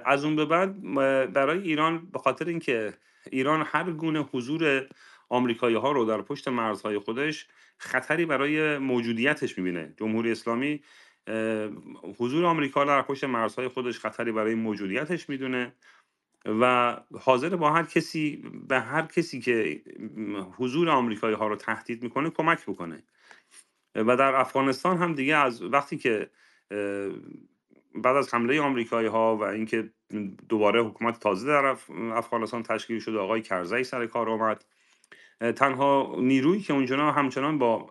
از اون به بعد برای ایران به خاطر اینکه ایران هر گونه حضور آمریکایی ها رو در پشت مرزهای خودش خطری برای موجودیتش می‌بینه. جمهوری اسلامی حضور آمریکا در پشت مرزهای خودش خطری برای موجودیتش می‌دونه و حاضر با هر کسی به هر کسی که حضور آمریکایی ها رو تهدید می‌کنه کمک بکنه. و در افغانستان هم دیگه از وقتی که بعد از حمله آمریکایی ها و اینکه دوباره حکومت تازه در افغانستان تشکیل شد آقای کرزی سر کار آمد تنها نیرویی که اونجا همچنان با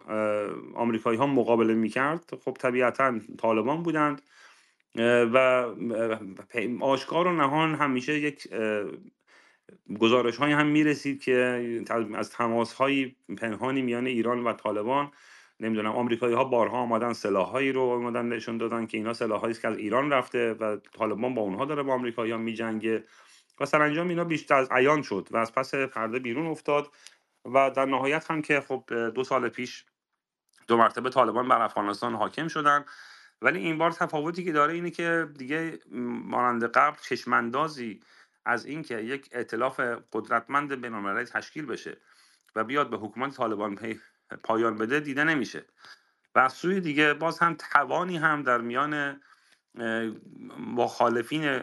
آمریکایی ها مقابله می‌کرد خب طبیعتا طالبان بودند و آشکار و نهان همیشه یک گزارش های هم می‌رسید که از تماس های پنهانی میان ایران و طالبان نمی‌دونم آمریکایی ها بارها آمدن سلاح هایی رو آمدن نشون دادن که اینا سلاح هایی که از ایران رفته و طالبان با اونها داره با آمریکایی ها میجنگه و سرانجام اینا بیشتر از عیان شد و از پس پرده بیرون افتاد و در نهایت هم که خب دو سال پیش دو مرتبه طالبان بر افغانستان حاکم شدن. ولی این بار تفاوتی که داره اینه که دیگه مانند قبل چشماندازی از اینکه یک ائتلاف قدرتمند بین‌المللی تشکیل بشه و بیاد به حکومت طالبان پایان بده دیده نمیشه. و از سوی دیگه باز هم توانی هم در میان مخالفین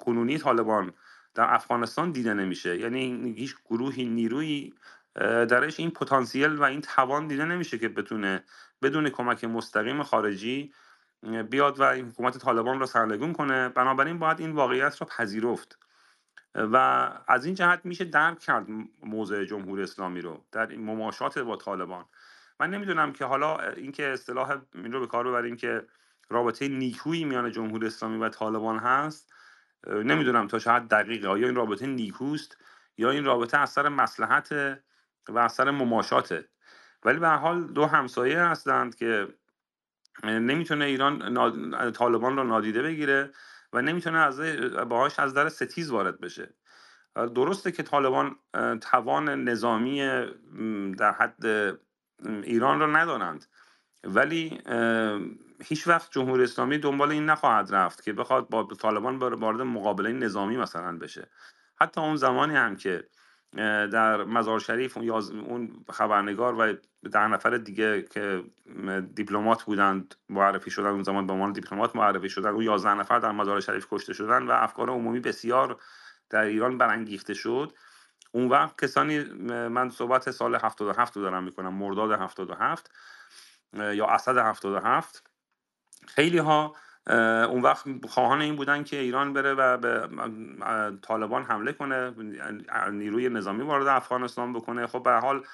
کنونی طالبان در افغانستان دیده نمیشه. یعنی هیچ گروهی نیروی درش این پتانسیل و این توان دیده نمیشه که بتونه بدون کمک مستقیم خارجی بیاد و این حکومت طالبان رو سرنگون کنه. بنابراین باید این واقعیت رو پذیرفت. و از این جهت میشه درک کرد موضع جمهوری اسلامی رو در این مماشات با طالبان. من نمی‌دونم که حالا اینکه اصطلاح این رو به کار ببریم که رابطه نیکویی میان جمهوری اسلامی و طالبان هست. نمی‌دونم تا شاید دقیقه. آیا این رابطه نیکوست یا این رابطه اثر مسلحت و اثر مماشاته. ولی به حال دو همسایه هستند که نمی‌تونه ایران طالبان رو نادیده بگیره و نمی‌تونه از باهاش از در ستیز وارد بشه. درسته که طالبان توان نظامی در حد ایران رو ندارند. ولی هیچ وقت جمهوری اسلامی دنبال این نخواهد رفت که بخواد با طالبان وارد مقابله نظامی مثلا بشه. حتی اون زمانی هم که در مزار شریف اون خبرنگار و ده نفر دیگه که دیپلمات بودند معرفی شدن اون زمان به عنوان دیپلمات معرفی شدن. اون 11 نفر در مزار شریف کشته شدن و افکار عمومی بسیار در ایران برانگیخته شد. اون وقت کسانی من صحبت سال 77 رو دارم می‌کنم مرداد 77 یا اسد 77 خیلی ها اون وقت خواهان این بودن که ایران بره و به طالبان حمله کنه نیروی نظامی وارد افغانستان بکنه. خب به حال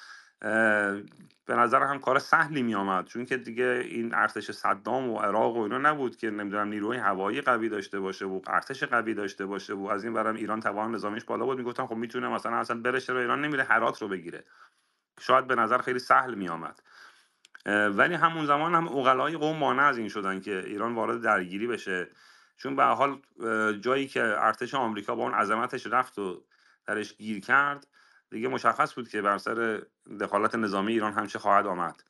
به نظر هم کار سهلی می آمد. چون که دیگه این ارتش صدام و عراق و اینا نبود که نمی‌دونم نیروی هوایی قوی داشته باشه و ارتش قوی داشته باشه و از این برم ایران توان نظامیش بالا بود. می‌گفتن خب می‌تونه مثلا اصلا بره چرا ایران نمیره؟ هرات رو بگیره. شاید به نظر خیلی سهل می آمد. ولی همون زمان هم اوغلای قوم مانع از این شدن که ایران وارد درگیری بشه. چون به حال جایی که ارتش آمریکا با اون عظمتش رفت و درش گیر کرد دیگه مشخص بود که بر سر دخالت نظامی ایران همچه خواهد آمد.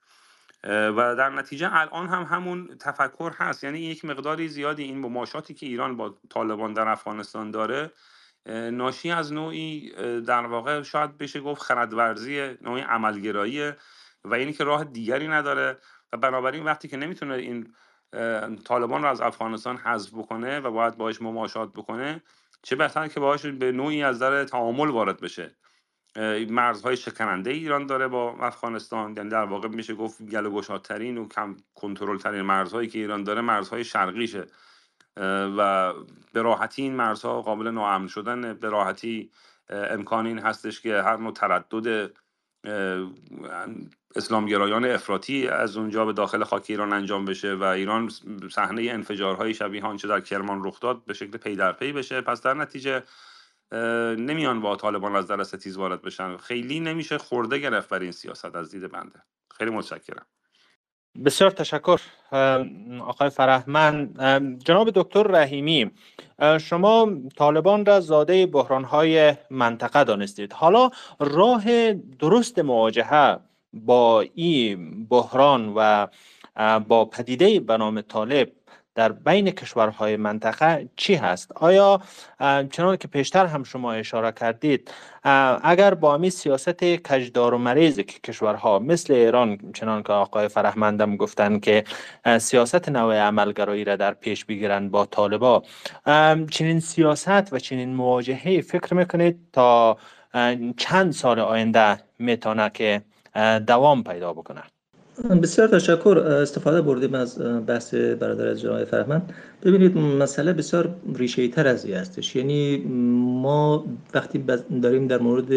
و در نتیجه الان هم همون تفکر هست. یعنی یک مقداری زیادی این مماشاتی که ایران با طالبان در افغانستان داره ناشی از نوعی در واقع شاید بشه گفت خردورزی نوعی عملگرایی و اینی که راه دیگری نداره و بنابراین وقتی که نمی‌تونه این طالبان رو از افغانستان حذف بکنه و باید باش مماشات بکنه چه بهتر که باهاش به نوعی از در تعامل وارد بشه. مرزهای شکننده ایران داره با افغانستان یعنی در واقع میشه گفت گل گشادترین و کم کنترل ترین مرزهایی که ایران داره مرزهای شرقیشه. و به راحتی این مرزها قابل ناامن شدن به راحتی امکان این هستش که هر نوع تردد اسلامگرایان افراطی از اونجا به داخل خاک ایران انجام بشه و ایران صحنه انفجارهای شبیه آنچه در کرمان رخ داد به شکل پی در پی بشه. پس در نتیجه نمیان با طالبان از در ستیز وارد بشن. خیلی نمیشه خرده گرفت بر این سیاست از دید بنده. خیلی متشکرم. بسیار تشکر آقای فرهمند. جناب دکتر رحیمی شما طالبان را زاده بحران های منطقه دانستید. حالا راه درست مواجهه با این بحران و با پدیده به نام طالب در بین کشورهای منطقه چی هست؟ آیا چنان که پیشتر هم شما اشاره کردید اگر با امی سیاست کجدار و مریض که کشورها مثل ایران چنان که آقای فرهمندم گفتن که سیاست نوع عملگرایی را در پیش بگیرن با طالبا چنین سیاست و چنین مواجهه فکر می‌کنید تا چند سال آینده می‌تونه که دوام پیدا بکنه بسیار تشکر. استفاده بردیم از بحث برادر از جناب فرهمند. ببینید مسئله بسیار ریشه تر از هستش. یعنی ما وقتی داریم در مورد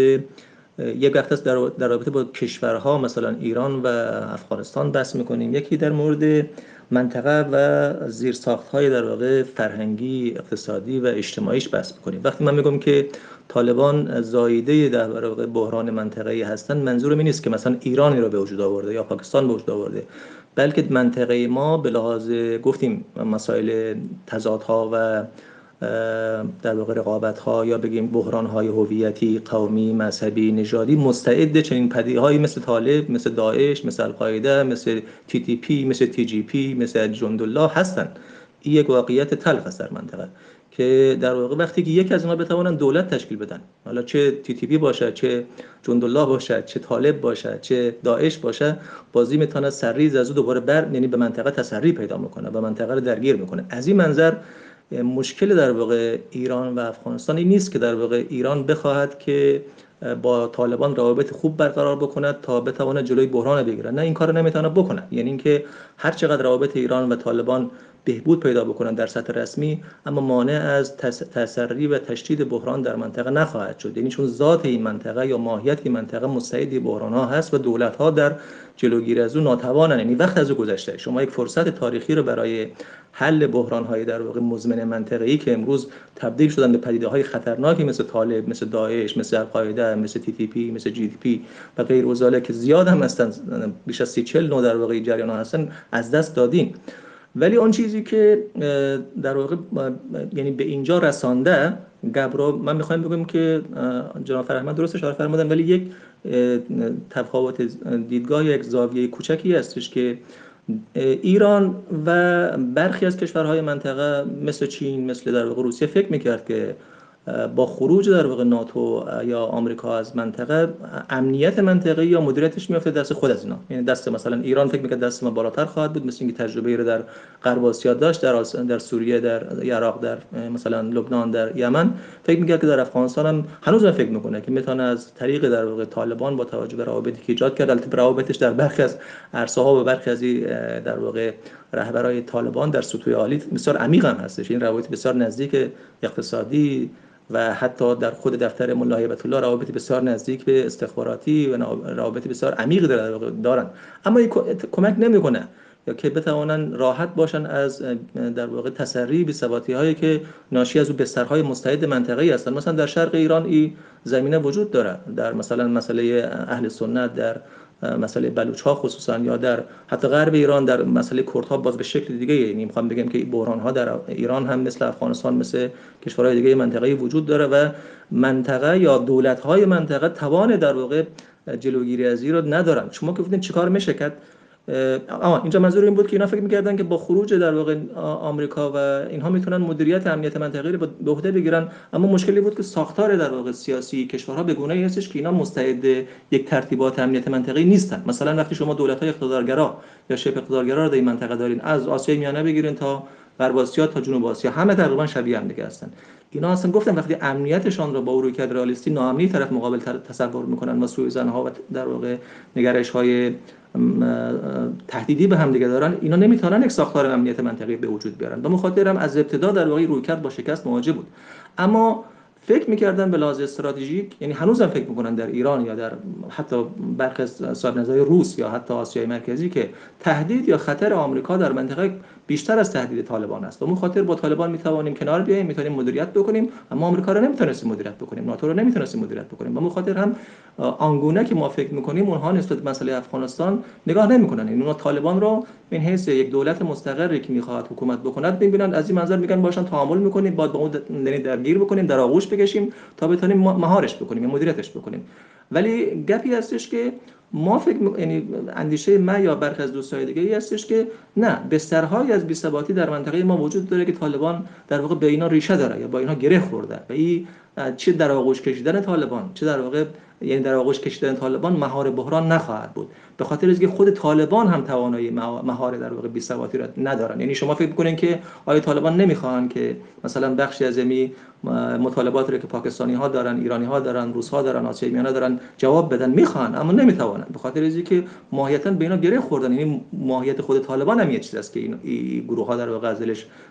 یک وقت در, در رابطه با کشورها مثلا ایران و افغانستان بحث می‌کنیم. یکی در مورد منطقه و زیرساخت های در واقع فرهنگی اقتصادی و اجتماعیش بحث می‌کنیم. وقتی من میگم که طالبان زایده در واقع بحران منطقه‌ای هستن منظور این نیست که مثلا ایرانی رو به وجود آورده یا پاکستان به وجود آورده بلکه منطقه ما به لحاظ گفتیم مسائل تضادها و در واقع رقابت ها یا بگیم بحران های هویتی قومی مذهبی نژادی مستعد چنین پدیده هایی مثل طالب مثل داعش مثل القاعده مثل تی تی پی مثل تی جی پی مثل جندالله هستن این یک واقعیت تلخ است در منطقه که در واقع وقتی که یک از اینا بتوانن دولت تشکیل بدن حالا چه TTP باشه چه جندالله باشه چه طالب باشه چه داعش باشه بازی می‌تونه سرریز از او دوباره بر یعنی به منطقه تسری پیدا می‌کنه به منطقه رو درگیر می‌کنه. از این منظر مشکل در واقع ایران و افغانستان این نیست که در واقع ایران بخواهد که با طالبان روابط خوب برقرار بکند تا بتواند جلوی بحران بگیرد. نه این کار نمی‌تونه بکنه یعنی اینکه هر چقدر روابط ایران و طالبان بهبود پیدا بکنند در سطح رسمی اما مانع از تسری و تشدید بحران در منطقه نخواهد شد. یعنی چون ذات این منطقه یا ماهیت این منطقه مستعد بحران ها هست و دولت ها در جلوگیری از او ناتوانن یعنی وقت از او گذشته. شما یک فرصت تاریخی رو برای حل بحران های در واقع مزمن منطقه ای که امروز تبدیل شدن به پدیده های خطرناکی مثل طالب مثل داعش مثل القاعده مثل تی تی پی مثل جی دی پی و غیر که زیاد هم هستن بیش از 30 40 نوع در واقع جریان هستن از دست دادیم. ولی اون چیزی که در واقع یعنی به اینجا رسانده گبرا من می‌خوایم بگم که جناب فرهمند درست اشاره فرمودن ولی یک تفاوت دیدگاه یک زاویه کوچکی هستش که ایران و برخی از کشورهای منطقه مثل چین مثل در واقع روسیه فکر می‌کرد که با خروج در واقع ناتو یا آمریکا از منطقه امنیت منطقه یا مدیریتش میافته دست خود از اینا. یعنی دست مثلا ایران فکر می‌کنه دست ما بالاتر خواهد بود مثل اینکه تجربه رو در غرب آسیا داشت در در سوریه در عراق در مثلا لبنان در یمن. فکر می‌کرد که در افغانستان هم هنوز فکر می‌کنه که می‌تونه از طریق در واقع طالبان با توجه به روابطی که ایجاد کرد البته روابطش در برخی از عرصه ها و برخی از در واقع رهبرای طالبان در سطوح عالی بسیار عمیق هم هستش. این روابط بسیار نزدیک اقتصادی و حتی در خود دفتر ملا هیبت الله روابط بسیار نزدیک به استخباراتی و روابط بسیار عمیق دارن. اما این کمک نمی‌کنه یا که بتوانن راحت باشن از در واقع تسری به ثباتی هایی که ناشی از او بسترهای مستعد منطقه‌ای هستن مثلا در شرق ایران این زمینه وجود داره در مثلا مسئله اهل سنت در مسئله بلوچ ها خصوصا یا در حتی غرب ایران در مسئله کرد ها باز به شکل دیگه یعنی می‌خوام بگم که بحران ها در ایران هم مثل افغانستان مثل کشورهای دیگه منطقه وجود داره و منطقه یا دولت های منطقه توان در واقع جلوگیری از این رو ندارن. شما که گفتین چیکار میشه؟ کرد اما اینجا منظور این بود که اینا فکر می‌کردن که با خروج در واقع آمریکا و اینها می‌تونن مدیریت امنیت منطقه‌ای رو به عهده بگیرن. اما مشکلی بود که ساختار در واقع سیاسی کشورها به گونه‌ای هستش که اینا مستعد یک ترتیبات امنیت منطقه‌ای نیستن. مثلا وقتی شما دولت‌های اقتدارگرا یا شبه اقتدارگرا رو در این منطقه دارین از آسیای میانه بگیرین تا غرب آسیا تا جنوب آسیا همه تقریبا شبیه هم دیگه هستن. اینا اصلا گفتم وقتی امنیتشان رو با رویکرد رئالیستی ناامنی طرف مقابل تصور می‌کنن و سوء ها و در واقع نگرش های تهدیدی به هم دیگه دارن اینا نمی‌تونن یک ساختار امنیت منطقی به وجود بیارن. و مخاطرم از ابتدا در واقع رویکرد با شکست مواجه بود. اما فکر می‌کردن به لحاظ استراتژیک یعنی هنوزم فکر می‌کنن در ایران یا در حتی برخی صاحب نظرهای روس یا حتی آسیای مرکزی که تهدید یا خطر آمریکا در منطقه بیشتر از تهدید طالبان است. و اون خاطر با طالبان می‌توانیم کنار بیاییم می‌تونیم مدیریت بکنیم. اما آمریکا رو نمی‌تونستیم مدیریت بکنیم. ناتو رو نمی‌تونستیم مدیریت بکنیم. و خاطر هم آنگونه که ما فکر می‌کنیم اونها نسبت به مسئله افغانستان نگاه نمی‌کنن. یعنی طالبان رو این حیث یک دولت مستقری که می‌خواد حکومت بکند می‌بینن از این منظر میگن باشن تعامل می‌کنیم بعد با اون یعنی درگیر بکنیم در آغوش بکشیم تا بتونیم مهارش بکنیم مدیریتش بکنیم. ولی گپی هستش که ما فکر یعنی اندیشه ما یا برخی از دوستای دیگه ای هستش که نه بسترهایی از بی‌ثباتی در منطقه ما وجود داره که طالبان در واقع به اینا ریشه داره یا با اینا گره خورده و این چه در آغوش کشیدن طالبان چه در واقع یعنی در آغوش کشیدن طالبان مهار بحران نخواهد بود. به خاطر اینکه خود طالبان هم توانایی مهار در واقع بی‌ثباتی را ندارن. یعنی شما فکر می‌کنین که آیا طالبان نمی‌خوان که مثلا بخشی از می مطالبات رو که پاکستانی ها دارن ایرانی ها دارن روس ها دارن آسیایی میانه دارن جواب بدن؟ می‌خوان اما نمی‌توانن به خاطر اینکه ماهیتا به اینا گره خوردن. یعنی ماهیت خود طالبان هم یه چیز است که این, این گروه ها در واقع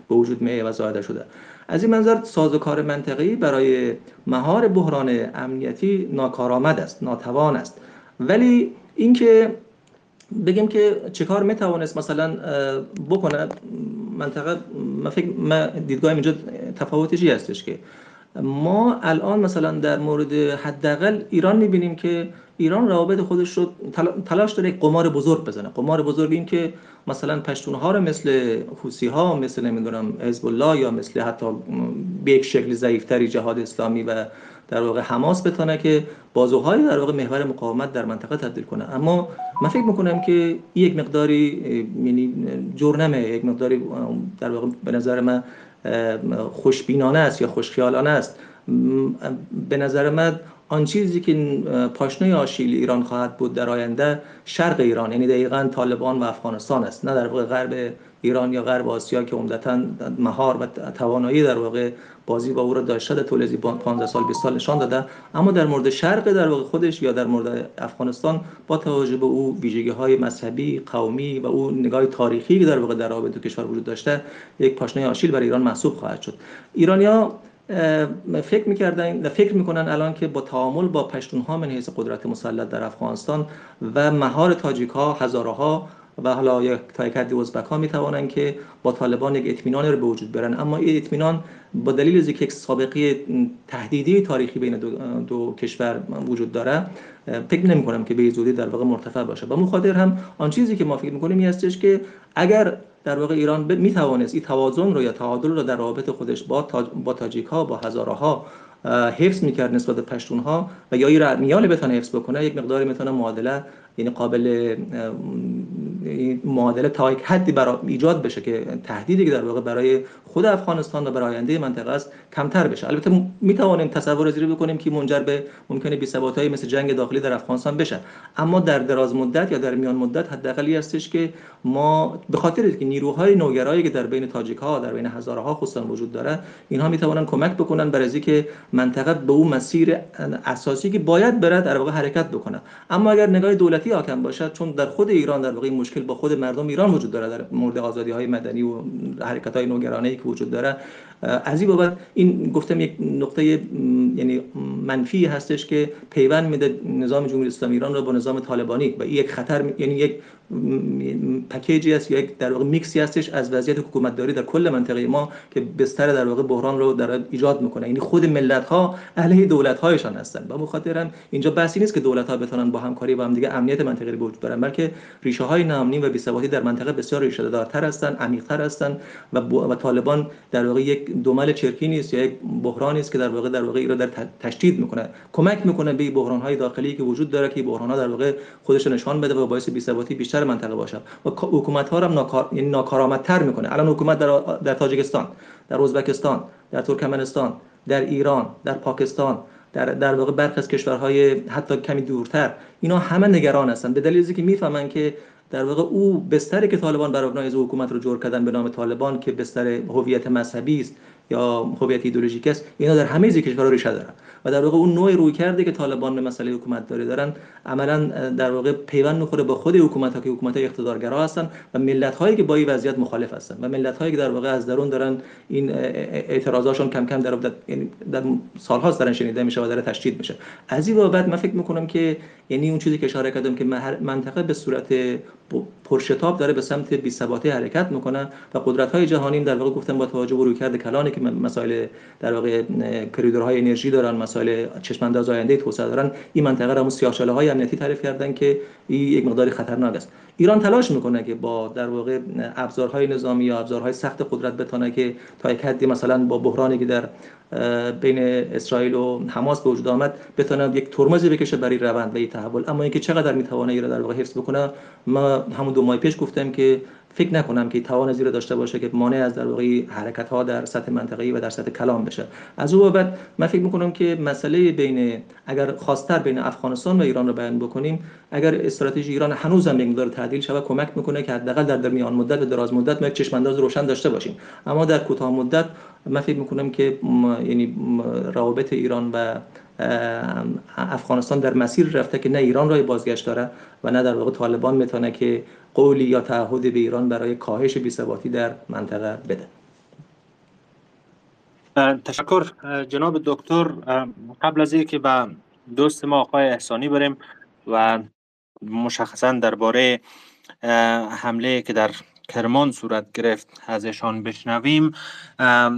به وجود میه و زاده شده. از این منظر سازوکار منطقی برای مهار بحران امنیتی ناکارآمد است ناتوان است. ولی اینکه بگیم که چه کار می‌توانست مثلا بکنه منطقه من فکر من دیدگاه اینجا تفاوتشی هستش که ما الان مثلا در مورد حداقل ایران می‌بینیم که ایران روابط خودش رو تلاش داره قمار بزرگ بزنه. قمار بزرگ این که مثلا پشتون ها رو مثل حوسی ها مثل نمی‌دونم حزب الله یا مثل حتی به یک شکل ضعیفتری جهاد اسلامی و در واقع حماس بتونه که بازوهای در واقع محور مقاومت در منطقه تبدیل کنه. اما من فکر می‌کنم که یک مقداری یعنی جرنمه یک مقداری در واقع به نظر من خوشبینانه است یا خوشخیالانه است. به نظر من آن چیزی که پاشنه آشیل ایران خواهد بود در آینده شرق ایران یعنی دقیقا طالبان و افغانستان است. نه در واقع غرب ایران یا غرب آسیا که عمدتا مهار و توانایی در واقع بازی با او را داشته در طول 15 سال 20 سال نشان داده. اما در مورد شرق در واقع خودش یا در مورد افغانستان با توجه به او ویژگی های مذهبی قومی و او نگاه تاریخی که در واقع در رابطه کشور وجود داشته یک پاشنه آشیل برای ایران محسوب خواهد شد. ایرانیا فکر می‌کردن و فکر می‌کنن الان که با تعامل با پشتون ها من حیث قدرت مسلط در افغانستان و مهار تاجیک ها هزاره ها و حالا یک تایکردی ازبک ها می‌توانند که با طالبان یک اطمینان رو به وجود برن. اما این اطمینان با دلیل از یک سابقه تهدیدی تاریخی بین دو, دو کشور وجود داره فکر نمی کنم که به زودی در واقع مرتفع باشه. با مخاطر هم آن چیزی که ما فکر می‌کنیم هستش که اگر در واقع ایران ب... می توانست این توازن رو یا تعادل رو در رابط خودش با تاج... با تاجیک ها با هزاره ها حفظ می‌کرد نسبت به پشتون ها و یا این میال بتونه حفظ بکنه یک مقداری می‌تونه معادله یعنی قابل معادله تا یک حدی برای ایجاد بشه که تهدیدی که در واقع برای خود افغانستان و برای آینده منطقه است کمتر بشه. البته می توانیم تصور زیری بکنیم که منجر به ممکنه بی مثل جنگ داخلی در افغانستان بشه. اما در دراز مدت یا در میان مدت حداقلی هستش که ما به خاطر که نیروهای نوگرایی که در بین تاجیک ها در بین هزاره ها خصوصا وجود داره اینها می توانند کمک بکنن برای که منطقه به اون مسیر اساسی که باید بره در واقع حرکت بکنه. اما اگر نگاه دولتی حاکم باشد چون در خود ایران در واقع مشکل با خود مردم ایران وجود داره در مورد آزادی های مدنی و حرکت های نوگرانه که وجود داره از این بابت این گفتم یک نقطه یعنی منفی هستش که پیوند میده نظام جمهوری اسلامی ایران رو با نظام طالبانی و این یک خطر یعنی یک پکیجی است یا یک در واقع میکسی هستش از وضعیت حکومتداری در کل منطقه ما که بستر در واقع بحران رو در ایجاد می‌کنه. یعنی خود ملت ها علیه دولت هایشان هستن. و بخاطر اینجا بحثی نیست که دولت ها بتونن با همکاری با هم دیگه امنیت منطقه به وجود بیارن بلکه ریشه های نامنی و بی‌ثباتی در منطقه بسیار ریشه دارتر هستن عمیق‌تر هستن و, و طالبان در واقع یک دومل چرکی نیست یا یک بحرانی است که در واقع در واقع را در تشدید می‌کنه. کمک می‌کنه به بحران های داخلی که وجود داره که بحران ها در واقع خودش نشان بده و باعث بی‌ثباتی بیشتر منطقه باشه. و حکومت ها هم ناکار یعنی ناکارآمدتر می‌کنه. الان حکومت در در تاجیکستان در ازبکستان در ترکمنستان در ایران در پاکستان در در واقع برخی از کشورهای حتی کمی دورتر. اینا همه نگران هستن. به دلیلی که می‌فهمن که در واقع او بستری که طالبان بر مبنای حکومت رو جور کردن به نام طالبان که بستر هویت مذهبی است یا هویت ایدولوژیک است اینا در همه کشورها ریشه دارن. و در واقع اون نوع روی کرده که طالبان به مسئله حکومت داری دارن عملا در واقع پیوند می‌خوره با خود حکومت ها که حکومت های اقتدارگرا هستن و ملت هایی که با این وضعیت مخالف هستن. و ملت هایی که در واقع از درون دارن این اعتراضاشون کم کم در یعنی در سالهاست دارن شنیده میشه و داره تشدید میشه. از این بابت من فکر می‌کنم که یعنی اون چیزی که اشاره کردم که منطقه به صورت پرشتاب داره به سمت بی ثباتی حرکت می‌کنه و قدرت های جهانی در واقع گفتم با توجه به رویکرد کلانی که مسائل در واقع کریدورهای انرژی دارن مسائل چشمانداز آینده توسعه دارن این منطقه را سیاه‌چاله های امنیتی تعریف کردن که این یک مقدار خطرناک است. ایران تلاش می‌کنه که با در واقع ابزارهای نظامی یا ابزارهای سخت قدرت بتونه که تا یک حدی مثلا با بحرانی که در بین اسرائیل و حماس به وجود آمد بتونه یک ترمزی بکشه برای روند و تحول. اما اینکه چقدر می‌تونه ایران در واقع حفظ بکنه ما همون دو ماه پیش گفتم که فکر نکنم که توان زیر داشته باشه که مانع از در واقع حرکت ها در سطح منطقه‌ای و در سطح کلام بشه. از او بابت من فکر می‌کنم که مسئله بین اگر خواستر بین افغانستان و ایران رو بیان بکنیم اگر استراتژی ایران هنوز هم مقدار تعدیل شود کمک می‌کنه که حداقل در میان مدت و دراز مدت ما یک چشم انداز روشن داشته باشیم. اما در کوتاه مدت من فکر می‌کنم که یعنی روابط ایران و افغانستان در مسیر رفته که نه ایران راه بازگشت داره و نه در واقع طالبان می‌تونه که قولی یا تعهد به ایران برای کاهش بی‌ثباتی در منطقه بده. تشکر جناب دکتر. قبل از اینکه به دوست ما آقای احسانی بریم و مشخصا درباره حمله که در کرمان صورت گرفت ازشان بشنویم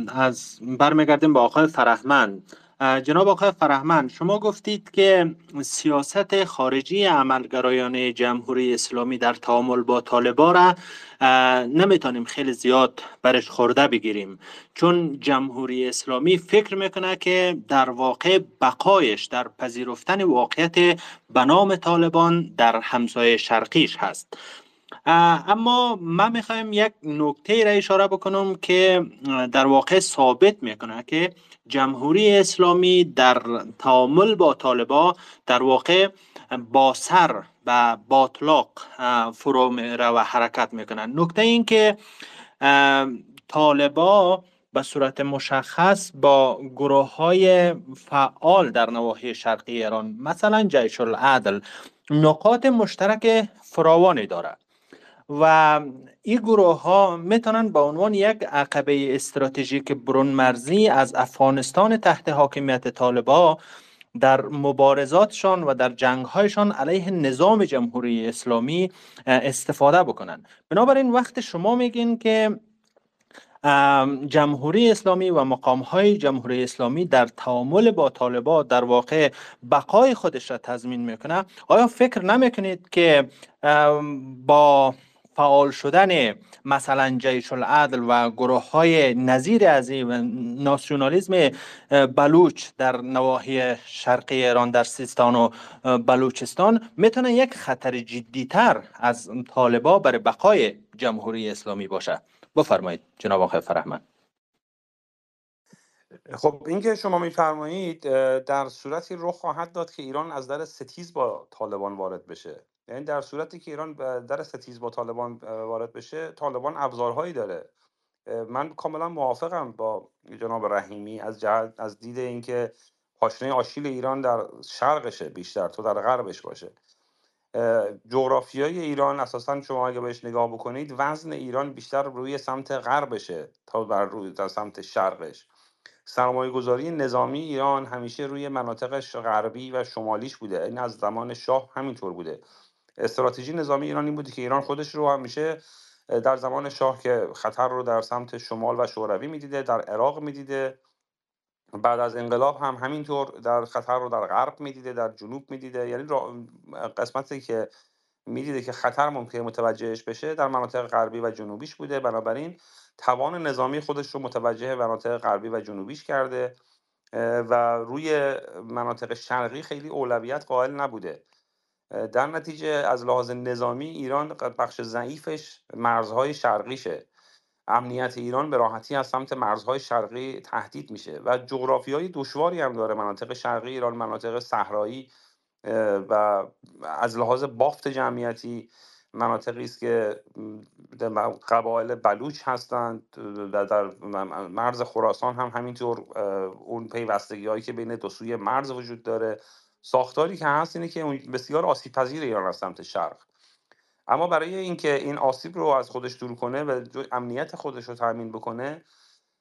از برمیگردیم به آقای فرهمند. جناب آقای فرهمند شما گفتید که سیاست خارجی عملگرایان جمهوری اسلامی در تعامل با طالبا را نمی‌تونیم خیلی زیاد برش خورده بگیریم. چون جمهوری اسلامی فکر می‌کنه که در واقع بقایش در پذیرفتن واقعیت به نام طالبان در همسایه شرقیش هست. اما من می‌خوایم یک نکته را اشاره بکنم که در واقع ثابت می‌کنه که جمهوری اسلامی در تعامل با طالبا در واقع با سر و باطلاق فرو میره و حرکت می‌کنن. نکته این که طالبا به صورت مشخص با گروه های فعال در نواحی شرقی ایران مثلا جیش العدل نقاط مشترک فراوانی داره. و این گروه ها می‌تونن به عنوان یک عقبه استراتژیک برون مرزی از افغانستان تحت حاکمیت طالبا در مبارزاتشان و در جنگهایشان علیه نظام جمهوری اسلامی استفاده بکنن. بنابراین وقت شما میگین که جمهوری اسلامی و مقام های جمهوری اسلامی در تعامل با طالبا در واقع بقای خودش را تضمین می‌کنه. آیا فکر نمی‌کنید که با فعال شدن مثلا جیش العدل و گروه های نظیر از و ناسیونالیزم بلوچ در نواحی شرقی ایران در سیستان و بلوچستان می‌تونه یک خطر جدیتر از طالبا برای بقای جمهوری اسلامی باشه. بفرمایید جناب آقای فرهمن خب اینکه شما میفرمایید در صورتی رخ خواهد داد که ایران از در ستیز با طالبان وارد بشه. یعنی در صورتی که ایران در ستیز با طالبان وارد بشه طالبان ابزارهایی داره. من کاملا موافقم با جناب رحیمی از جهت از دید اینکه پاشنه آشیل ایران در شرقشه بیشتر تو در غربش باشه. جغرافیای ایران اساسا شما اگه بهش نگاه بکنید وزن ایران بیشتر روی سمت غربشه تا بر روی در سمت شرقش. سرمایه گذاری نظامی ایران همیشه روی مناطق غربی و شمالیش بوده. این از زمان شاه همینطور بوده. استراتژی نظامی ایران این بوده که ایران خودش رو همیشه در زمان شاه که خطر رو در سمت شمال و شوروی می‌دیده در عراق می‌دیده. بعد از انقلاب هم همینطور در خطر رو در غرب می‌دیده در جنوب می‌دیده. یعنی قسمتی که می‌دیده که خطر ممکن متوجهش بشه در مناطق غربی و جنوبیش بوده. بنابراین توان نظامی خودش رو متوجه مناطق غربی و جنوبیش کرده و روی مناطق شرقی خیلی اولویت قائل نبوده. در نتیجه از لحاظ نظامی ایران بخش ضعیفش مرزهای شرقیشه. امنیت ایران به راحتی از سمت مرزهای شرقی تهدید میشه و جغرافی های دشواری هم داره مناطق شرقی ایران مناطق صحرایی و از لحاظ بافت جمعیتی مناطقی است که قبایل بلوچ هستند در مرز خراسان هم همینطور اون پیوستگی هایی که بین دو سوی مرز وجود داره. ساختاری که هست اینه که بسیار آسیب پذیر ایران از سمت شرق. اما برای اینکه این آسیب رو از خودش دور کنه و امنیت خودش رو تامین بکنه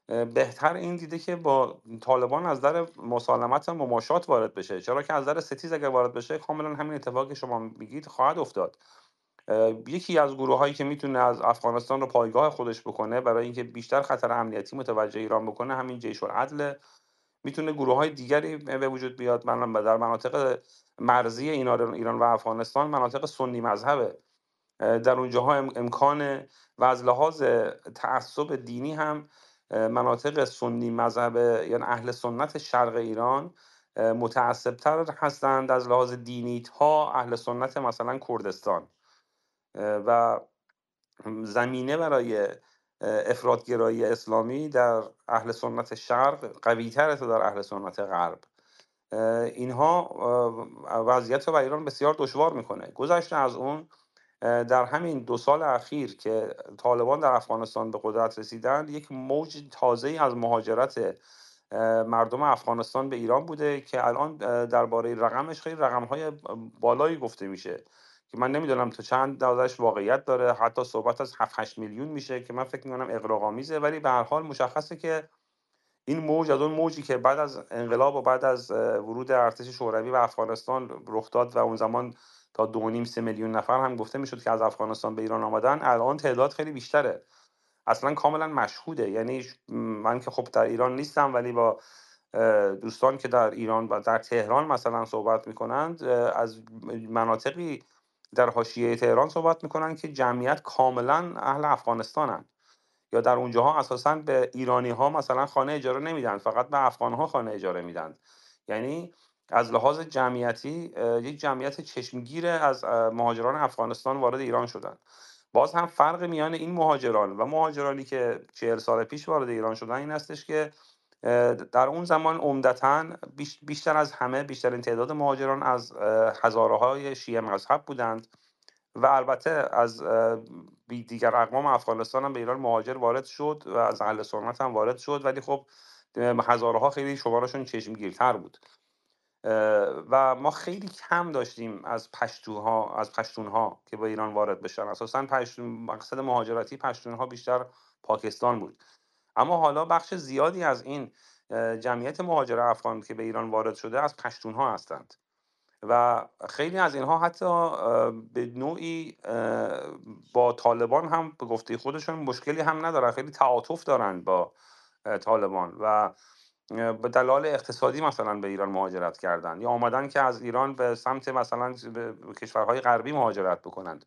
بهتر این دیده که با طالبان از در مسالمت مماشات وارد بشه. چرا که از در ستیز اگر وارد بشه کاملا همین اتفاقی که شما میگید خواهد افتاد. یکی از گروه هایی که می‌تونه از افغانستان رو پایگاه خودش بکنه برای اینکه بیشتر خطر امنیتی متوجه ایران بکنه همین جیش العدل. می‌تونه گروه های دیگری به وجود بیاد من در مناطق مرزی ایران و افغانستان مناطق سنی مذهبه. در اونجاها امکان و از لحاظ تعصب دینی هم مناطق سنی مذهب یعنی اهل سنت شرق ایران متعصبتر هستند از لحاظ دینی تا اهل سنت مثلا کردستان. و زمینه برای افرادگرایی اسلامی در اهل سنت شرق قوی تا در اهل سنت غرب. اینها وضعیت رو ایران بسیار دشوار می‌کنه. گذشته از اون در همین دو سال اخیر که طالبان در افغانستان به قدرت رسیدن یک موج تازه از مهاجرت مردم افغانستان به ایران بوده که الان درباره رقمش خیلی رقم های بالایی گفته میشه. که من نمی‌دونم تا چند درازش واقعیت داره حتی صحبت از 7 8 میلیون میشه که من فکر می‌کنم اقراق‌آمیزه ولی به هر حال مشخصه که این موج از اون موجی که بعد از انقلاب و بعد از ورود ارتش شوروی و افغانستان رخ داد و اون زمان تا دو نیم سه میلیون نفر هم گفته می‌شد که از افغانستان به ایران آمدن الان تعداد خیلی بیشتره. اصلا کاملا مشهوده. یعنی من که خب در ایران نیستم ولی با دوستان که در ایران و در تهران مثلا صحبت می‌کنند از مناطقی در حاشیه تهران صحبت می‌کنن که جمعیت کاملا اهل افغانستانن. یا در اونجاها اساسا به ایرانی ها مثلا خانه اجاره نمیدن فقط به افغان ها خانه اجاره میدن. یعنی از لحاظ جمعیتی یک جمعیت چشمگیر از مهاجران افغانستان وارد ایران شدن. باز هم فرق میان این مهاجران و مهاجرانی که چهل سال پیش وارد ایران شدن این هستش که در اون زمان عمدتا بیشتر از همه بیشترین تعداد مهاجران از هزاره های شیعه مذهب بودند و البته از دیگر اقوام افغانستان هم به ایران مهاجر وارد شد و از اهل سنت هم وارد شد ولی خب هزاره ها خیلی شمارشون چشمگیرتر بود. و ما خیلی کم داشتیم از پشتوها از پشتونها که به ایران وارد بشن. اساسا پشتون مقصد مهاجرتی پشتونها بیشتر پاکستان بود. اما حالا بخش زیادی از این جمعیت مهاجر افغان که به ایران وارد شده از پشتونها هستند. و خیلی از اینها حتی به نوعی با طالبان هم به گفته خودشون مشکلی هم ندارن خیلی تعاطف دارن با طالبان و به دلال اقتصادی مثلا به ایران مهاجرت کردن یا آمدن که از ایران به سمت مثلا به کشورهای غربی مهاجرت بکنند.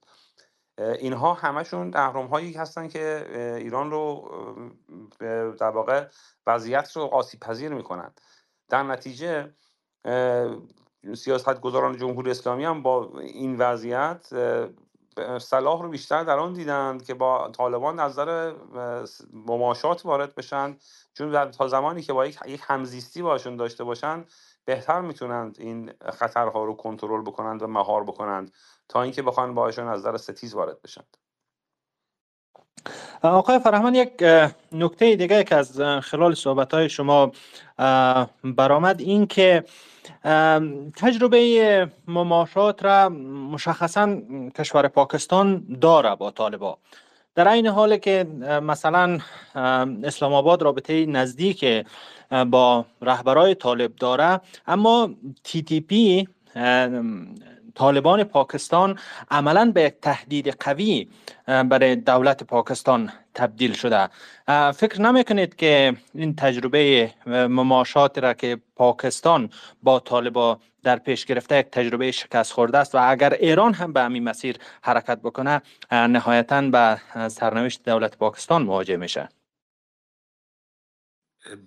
اینها همشون اهرام هایی هستن که ایران رو در واقع وضعیت رو آسیب پذیر می‌کنن. در نتیجه سیاست گذاران جمهوری اسلامی هم با این وضعیت صلاح رو بیشتر در آن دیدند که با طالبان نظر مماشات وارد بشن. چون تا زمانی که با یک همزیستی باشون داشته باشن بهتر می‌تونند این خطرها رو کنترل بکنند و مهار بکنند. تا اینکه بخوان باشون از نظر ستیز وارد بشند آقای فرهمان یک نکته دیگه که از خلال صحبت های شما برآمد این که تجربه مماشات را مشخصا کشور پاکستان داره با طالبا در این حال که مثلا اسلام آباد رابطه نزدیک با رهبرای طالب داره اما تی تی پی طالبان پاکستان عملا به یک تهدید قوی برای دولت پاکستان تبدیل شده. فکر نمی‌کنید که این تجربه مماشات را که پاکستان با طالبا در پیش گرفته یک تجربه شکست خورده است و اگر ایران هم به همین مسیر حرکت بکنه نهایتا به سرنوشت دولت پاکستان مواجه میشه.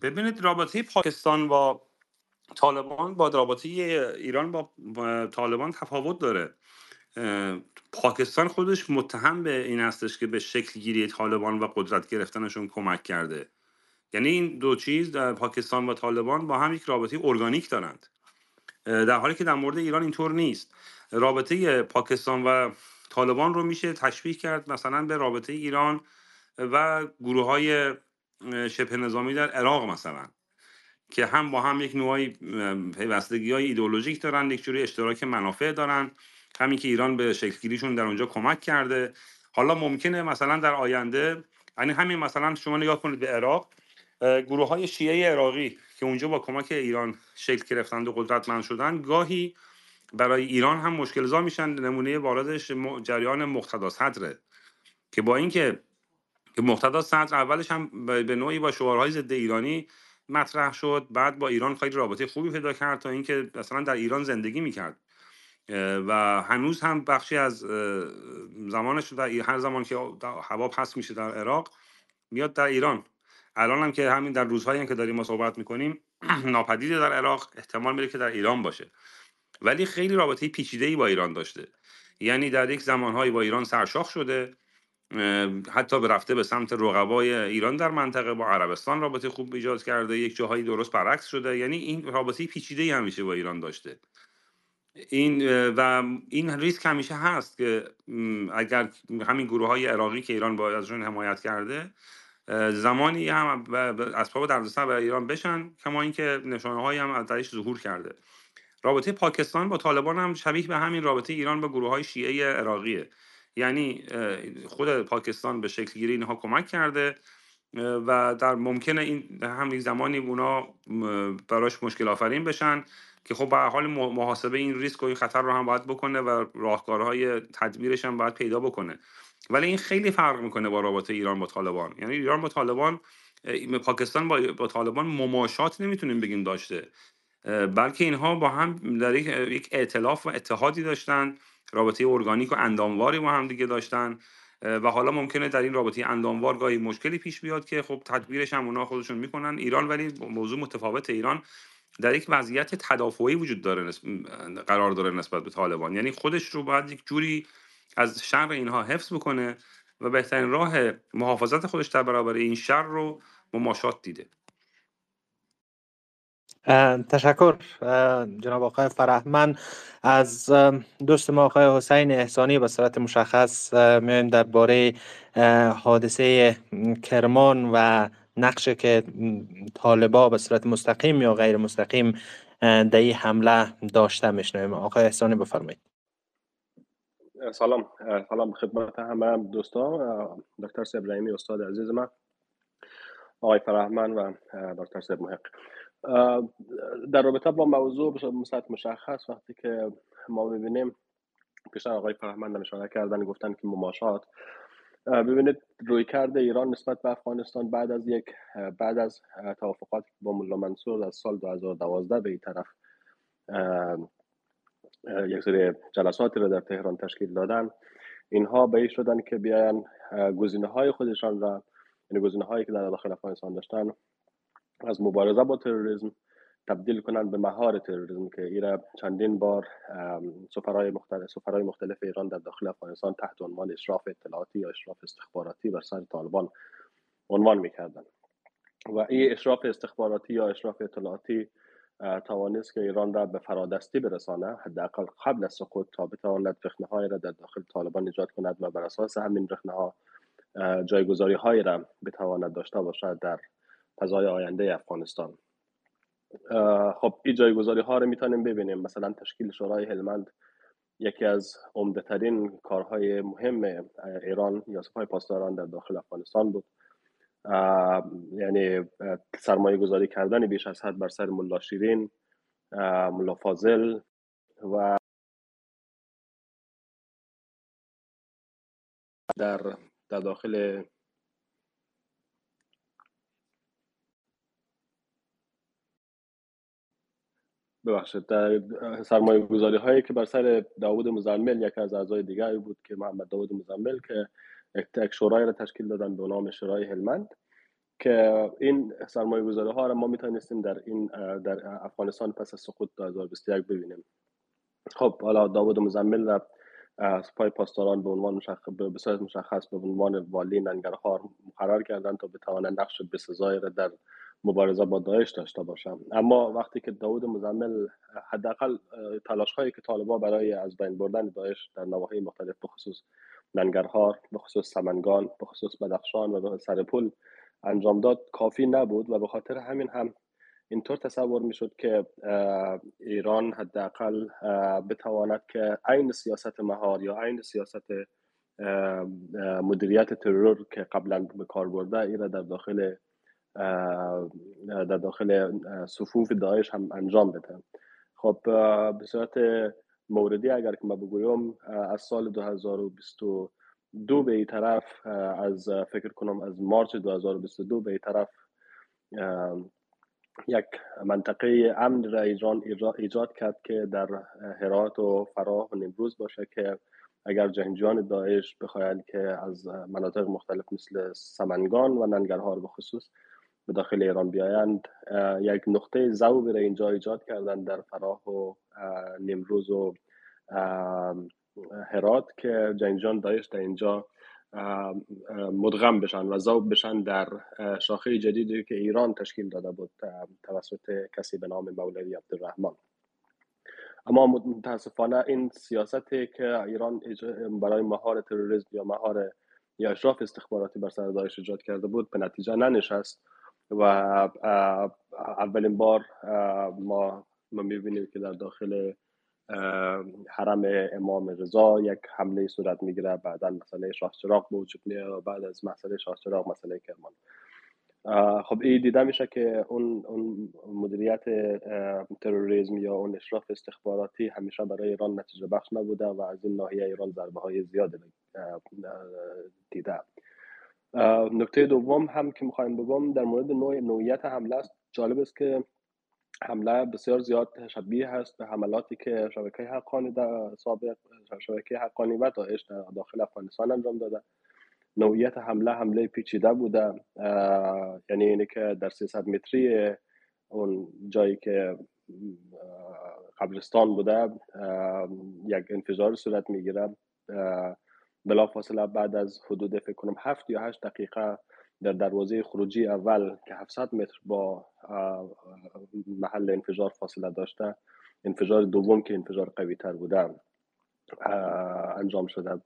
ببینید رابطه پاکستان با طالبان با رابطه ایران با طالبان تفاوت داره. پاکستان خودش متهم به این هستش که به شکل گیری طالبان و قدرت گرفتنشون کمک کرده. یعنی این دو چیز در پاکستان و طالبان با هم یک رابطه ارگانیک دارند. در حالی که در مورد ایران اینطور نیست. رابطه پاکستان و طالبان رو میشه تشبیه کرد مثلا به رابطه ایران و گروه های شبه نظامی در عراق مثلا. که هم با هم یک نوعی پیوستگی های ایدئولوژیک دارن یک جوری اشتراک منافع دارن. همین که ایران به شکلگیریشون در اونجا کمک کرده. حالا ممکنه مثلا در آینده یعنی همین مثلا شما نگاه کنید به عراق گروه های شیعه عراقی که اونجا با کمک ایران شکل گرفتند و قدرتمند شدن گاهی برای ایران هم مشکل زا میشن. نمونه واردش جریان مقتدا صدره که با اینکه که مقتدا صدر اولش هم به نوعی با شعارهای ضد ایرانی مطرح شد بعد با ایران خیلی رابطه خوبی پیدا کرد تا اینکه مثلا در ایران زندگی می‌کرد. و هنوز هم بخشی از زمانش در هر زمان که هوا پس میشه در عراق میاد در ایران. الان هم که همین در روزهایی هم که داریم ما صحبت می‌کنیم ناپدید در عراق احتمال میره که در ایران باشه. ولی خیلی رابطه پیچیده ای با ایران داشته. یعنی در یک زمانهایی با ایران سرشاخ شده. حتی به رفته به سمت رقبای ایران در منطقه با عربستان رابطه خوب ایجاد کرده یک جاهایی درست برعکس شده. یعنی این رابطه پیچیده ای همیشه با ایران داشته. این و این ریسک همیشه هست که اگر همین گروه های عراقی که ایران با ازشون حمایت کرده زمانی هم اسباب دردسر به ایران بشن کما اینکه نشانه هایی هم از ظهور کرده. رابطه پاکستان با طالبان هم شبیه به همین رابطه ایران با گروه های شیعه عراقیه. یعنی خود پاکستان به شکل گیری اینها کمک کرده و در ممکنه این هم زمانی اونا براش مشکل آفرین بشن که خب به حال محاسبه این ریسک و این خطر رو هم باید بکنه و راهکارهای تدبیرش هم باید پیدا بکنه. ولی این خیلی فرق می‌کنه با رابطه ایران با طالبان. یعنی ایران با طالبان پاکستان با, با طالبان مماشات نمی‌تونیم بگیم داشته. بلکه اینها با هم در یک ائتلاف و اتحادی داشتن. رابطه ارگانیک و اندامواری با هم دیگه داشتن و حالا ممکنه در این رابطه انداموار گاهی مشکلی پیش بیاد که خب تدبیرش هم اونا خودشون می‌کنن ایران ولی موضوع متفاوت ایران در یک وضعیت تدافعی وجود داره قرار داره نسبت به طالبان. یعنی خودش رو باید یک جوری از شر اینها حفظ بکنه و بهترین راه محافظت خودش در برابر این شر رو مماشات دیده. تشکر جناب آقای فرهمن از دوست ما آقای حسین احسانی به صورت مشخص میایم درباره حادثه کرمان و نقشه که طالبا به صورت مستقیم یا غیر مستقیم در این حمله داشته میشنویم. آقای احسانی بفرمایید. سلام سلام خدمت همه دوستان. دکتر ابراهیمی استاد عزیز من آقای فرهمن و دکتر سیب محق. در رابطه با موضوع به مشخص وقتی که ما ببینیم پیشتر آقای فرهمند اشاره کردن گفتن که مماشات. ببینید روی کرده ایران نسبت به افغانستان بعد از یک بعد از توافقات با ملا منصور از سال 2012 به این طرف یک سری جلساتی رو در تهران تشکیل دادن. اینها به شدن که بیاین گزینه های خودشان را یعنی گزینه هایی که در داخل افغانستان داشتن از مبارزه با تروریسم تبدیل کنند به مهار تروریسم که ایرا چندین بار سفرهای مختلف سفرهای مختلف ایران در داخل افغانستان تحت عنوان اشراف اطلاعاتی یا اشراف استخباراتی بر سر طالبان عنوان می‌کردند و این اشراف استخباراتی یا اشراف اطلاعاتی توانست که ایران را به فرادستی برسانه حداقل قبل از سقوط تا بتواند رخنه های را در داخل طالبان ایجاد کند و بر اساس همین رخنه ها جایگذاری های را بتواند داشته باشد در فضای آینده افغانستان. خب این جایگذاری ها رو می‌تونیم ببینیم. مثلا تشکیل شورای هلمند یکی از عمده ترین کارهای مهم ایران یا سپاه پاسداران در داخل افغانستان بود. یعنی سرمایه گذاری کردن بیش از حد بر سر ملا شیرین ملا فاضل و در در داخل ببخشید سرمایه گذاری هایی که بر سر داوود مزمل یکی از اعضای دیگری بود که محمد داوود مزمل که یک شورای را تشکیل دادن به نام شورای هلمند که این سرمایه گذاری ها را ما می‌تونستیم در این در افغانستان پس از سقوط 2021 ببینیم. خب حالا داوود مزمل را سپاه پاسداران به عنوان مشخص به مشخص به عنوان والی ننگرهار مقرر کردن تا بتوانند نقش بسزایی را در مبارزه با داعش داشته باشم. اما وقتی که داود مزمل حداقل تلاش هایی که طالبا برای از بین بردن داعش در نواحی مختلف بخصوص ننگرهار بخصوص سمنگان بخصوص بدخشان و به سرپل انجام داد کافی نبود و به خاطر همین هم اینطور تصور می شد که ایران حداقل بتواند که عین سیاست مهار یا عین سیاست مدیریت ترور که قبلا به کار برده ای در داخل در داخل صفوف داعش هم انجام بده. خب به صورت موردی اگر که ما بگویم از سال 2022 به این طرف از فکر کنم از مارچ 2022 به این طرف یک منطقه امن را ایران ایجاد کرد که در هرات و فراه و نمروز باشه که اگر جنگجویان داعش بخواهند که از مناطق مختلف مثل سمنگان و ننگرهار به خصوص به داخل ایران بیایند یک نقطه زوبی را اینجا ایجاد کردن در فراه و نمروز و هرات که جنگجان دایش در اینجا مدغم بشن و زوب بشن در شاخه جدیدی که ایران تشکیل داده بود توسط کسی به نام مولوی عبدالرحمن. اما متاسفانه این سیاستی که ایران برای مهار تروریسم یا مهار یا اشراف استخباراتی بر سر داعش ایجاد کرده بود به نتیجه ننشست. و اولین بار ما ما می‌بینیم که در داخل حرم امام رضا یک حمله صورت می‌گیره. بعدا مسئله شاه چراغ به وجود و بعد از مسئله شاه چراغ مسئله کرمان. خب این دیده میشه که اون, اون مدیریت تروریسم یا اون اشراف استخباراتی همیشه برای ایران نتیجه بخش نبوده و از این ناحیه ایران ضربه های زیاد دیده. نکته دوم هم که می‌خوایم بگم در مورد نوع نوعیت حمله است. جالب است که حمله بسیار زیاد شبیه هست به حملاتی که شبکه حقانی در سابق شبکه حقانی و داعش در داخل افغانستان انجام داده. نوعیت حمله حمله پیچیده بوده. یعنی اینه که در 300 متری اون جایی که قبرستان بوده یک انفجار صورت می‌گیره. بلافاصله بعد از حدود فکر کنم هفت یا هشت دقیقه در دروازه خروجی اول که 700 متر با محل انفجار فاصله داشته انفجار دوم که انفجار قوی تر بوده انجام شده.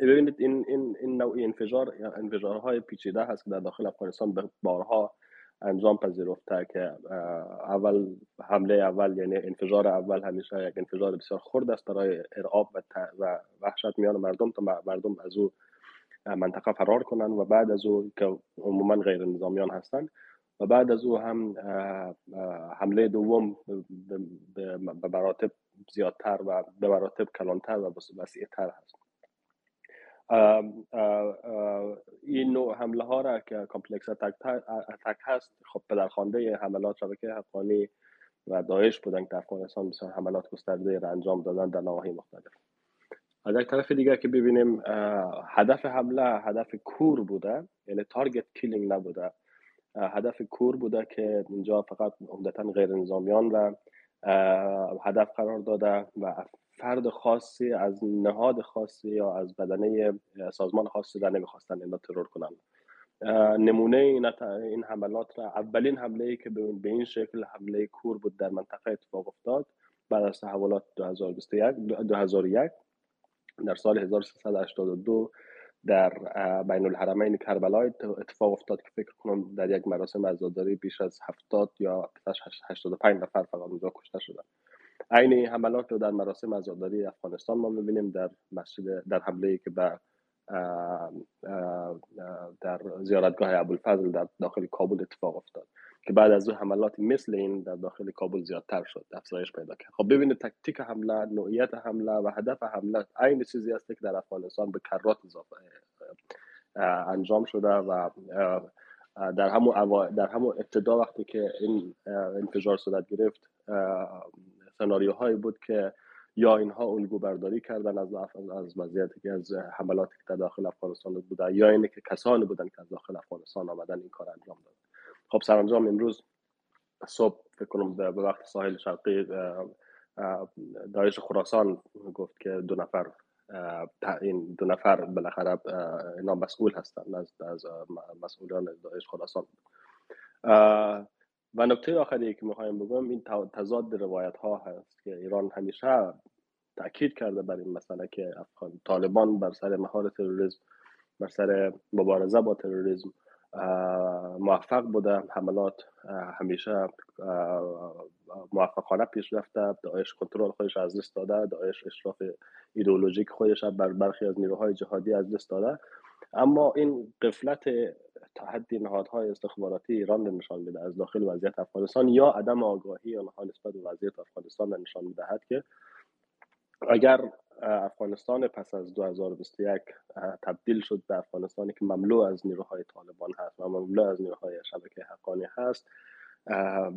ببینید این این این نوعی انفجار انفجارهای پیچیده هست که در داخل افغانستان بارها انجام پذیرفته که اول حمله اول یعنی انفجار اول همیشه یک انفجار بسیار خرد است برای ارعاب و, و وحشت میان مردم تا مردم از او منطقه فرار کنند و بعد از او که عموما غیر نظامیان هستند و بعد از او هم حمله دوم به مراتب زیادتر و به مراتب کلانتر و وسیعتر هست. این نوع حمله ها را که complex attack هست خب پدرخوانده حملات شبکه حقانی و داعش بودن که در افغانستان بسیار حملات گسترده را انجام دادن در نواحی مختلف. از یک طرف دیگر که ببینیم هدف حمله هدف کور بوده یعنی target killing نبوده. هدف کور بوده که اینجا فقط عمدتا غیر نظامیان را هدف قرار داده و فرد خاصی از نهاد خاصی یا از بدنه سازمان خاصی را نمی‌خواستن اینا ترور کنن. نمونه این, حملات را اولین حمله ای که به این شکل حمله کور بود در منطقه اتفاق افتاد بعد از تحولات 2021 2001 در سال 1382 در بین الحرمین کربلا اتفاق افتاد که فکر کنم در یک مراسم عزاداری بیش از 70 یا 85 نفر فقط اونجا کشته شدن. عین این حملات رو در مراسم عزاداری افغانستان ما می‌بینیم در مسجد در حمله که به در زیارتگاه ابوالفضل در داخل کابل اتفاق افتاد که بعد از او حملات مثل این در داخل کابل زیادتر شد افزایش پیدا کرد. خب ببینید تکتیک حمله نوعیت حمله و هدف حمله عین چیزی است که در افغانستان به کرات اضافه انجام شده و در همون در همون ابتدا وقتی که این انفجار صورت گرفت سناریوهایی بود که یا اینها الگو برداری کردن از از وضعیتی که از حملاتی که در داخل افغانستان بوده یا اینه که کسانی بودن که از داخل افغانستان آمدن این کار انجام دادن. خب سرانجام امروز صبح فکر کنم به وقت ساحل شرقی داعش خراسان گفت که دو نفر این دو نفر بالاخره اینا مسئول هستند از از مسئولان داعش خراسان. و نکته آخری که می‌خوایم بگم این تضاد روایت ها هست که ایران همیشه تاکید کرده بر این مسئله که افغان طالبان بر سر مهار تروریسم بر سر مبارزه با تروریسم موفق بوده. حملات همیشه موفقانه پیش رفته. داعش کنترل خودش از دست داده. داعش اشراف ایدئولوژیک خودش بر برخی از نیروهای جهادی از دست داده. اما این قفلت تا حدی نهادهای استخباراتی ایران رو نشان میده از داخل وضعیت افغانستان یا عدم آگاهی آنها نسبت به وضعیت افغانستان نشان می‌دهد که اگر افغانستان پس از 2021 تبدیل شد به افغانستانی که مملو از نیروهای طالبان هست و مملو از نیروهای شبکه حقانی هست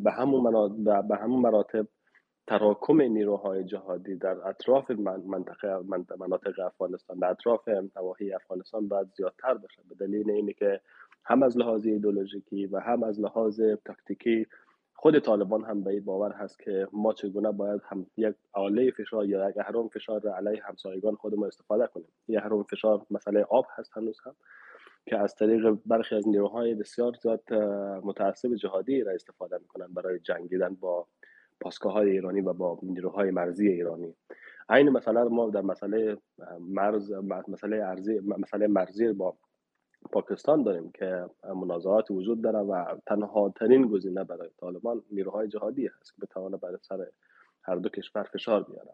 به همون به همون مراتب تراکم نیروهای جهادی در اطراف منطقه مناطق افغانستان در اطراف نواحی افغانستان باید زیادتر باشه به دلیل اینه که هم از لحاظ ایدولوژیکی و هم از لحاظ تاکتیکی خود طالبان هم به این باور هست که ما چگونه باید هم یک آله فشار یا یک اهرام فشار را علیه همسایگان خودمون استفاده کنیم. یک اهرام فشار مسئله آب هست هنوز هم که از طریق برخی از نیروهای بسیار زیاد متعصب جهادی را استفاده می‌کنن برای جنگیدن با پاسگاه های ایرانی و با نیروهای مرزی ایرانی. عین مثلا ما در مسئله مرز مسئله ارزی مسئله مرزی با پاکستان داریم که منازعات وجود داره و تنها ترین گزینه برای طالبان نیروهای جهادی هست که بتوانه بر سر هر دو کشور فشار بیاره.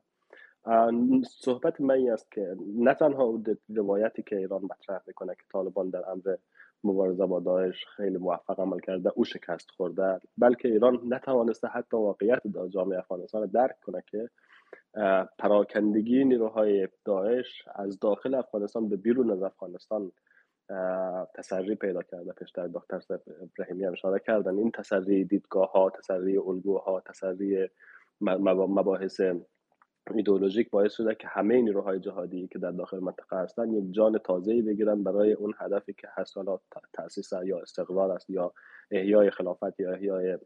صحبت من است که نه تنها روایتی که ایران مطرح می‌کنه که طالبان در امر مبارزه با داعش خیلی موفق عمل کرده او شکست خورده بلکه ایران نتوانسته حتی واقعیت جامعه افغانستان درک کنه که پراکندگی نیروهای داعش از داخل افغانستان به بیرون از افغانستان تسری پیدا کرده پیشتر دکتر ابراهیمی هم اشاره کردن. این تسری دیدگاه ها تسری الگوها تسری مباحث ایدئولوژیک باعث شده که همه نیروهای جهادی که در داخل منطقه هستند یک جان تازه‌ای بگیرن برای اون هدفی که هست حالا تاسیس یا استقرار است یا احیای خلافت یا احیای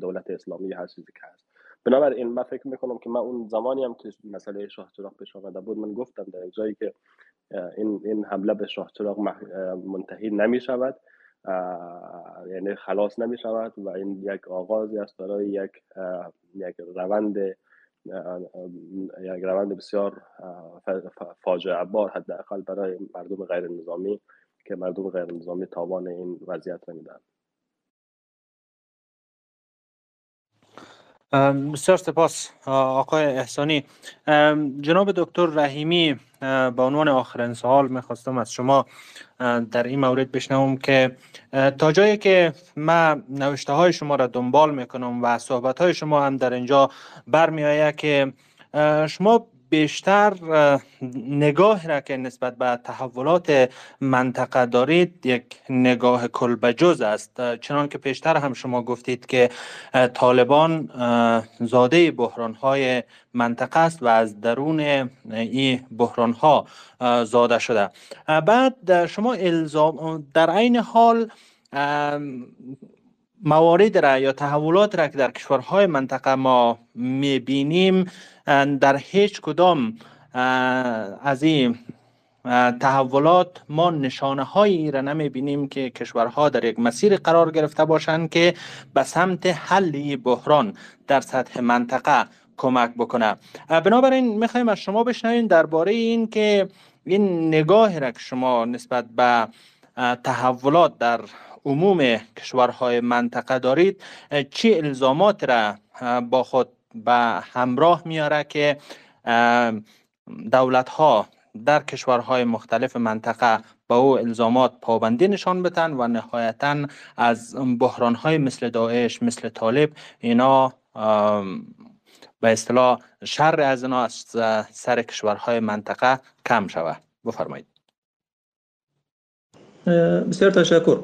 دولت اسلامی هر چیزی که هست. بنابراین من فکر می‌کنم که من اون زمانی هم که مسئله شاه چراغ پیش آمده بود من گفتم در جایی که این این حمله به شاه چراغ منتهی نمی شود یعنی خلاص نمی شود و این یک آغازی است برای یک یک روند یک روند بسیار فاجعه بار حداقل برای مردم غیر نظامی که مردم غیر نظامی تاوان این وضعیت را میدن بسیار سپاس آقای احسانی جناب دکتر رحیمی به عنوان آخرین سوال می‌خواستم از شما در این مورد بشنوم که تا جایی که من نوشته های شما را دنبال می‌کنم و صحبت های شما هم در اینجا برمی که شما بیشتر نگاه را که نسبت به تحولات منطقه دارید یک نگاه کلبجز است. چنان که پیشتر هم شما گفتید که طالبان زاده بحران های منطقه است و از درون این بحران ها زاده شده. بعد شما الزام در عین حال موارد را یا تحولات را که در کشورهای منطقه ما می‌بینیم در هیچ کدام از این تحولات ما نشانه هایی را نمی بینیم که کشورها در یک مسیر قرار گرفته باشند که به سمت حل بحران در سطح منطقه کمک بکنه. بنابراین می‌خوایم از شما بشنویم درباره این که این نگاه را که شما نسبت به تحولات در عموم کشورهای منطقه دارید چه الزامات را با خود به همراه میاره که دولت ها در کشورهای مختلف منطقه با او الزامات پابندی نشان بدن و نهایتا از بحران های مثل داعش مثل طالب اینا به اصطلاح شر از اینا از سر کشورهای منطقه کم شود. بفرمایید. بسیار تشکر.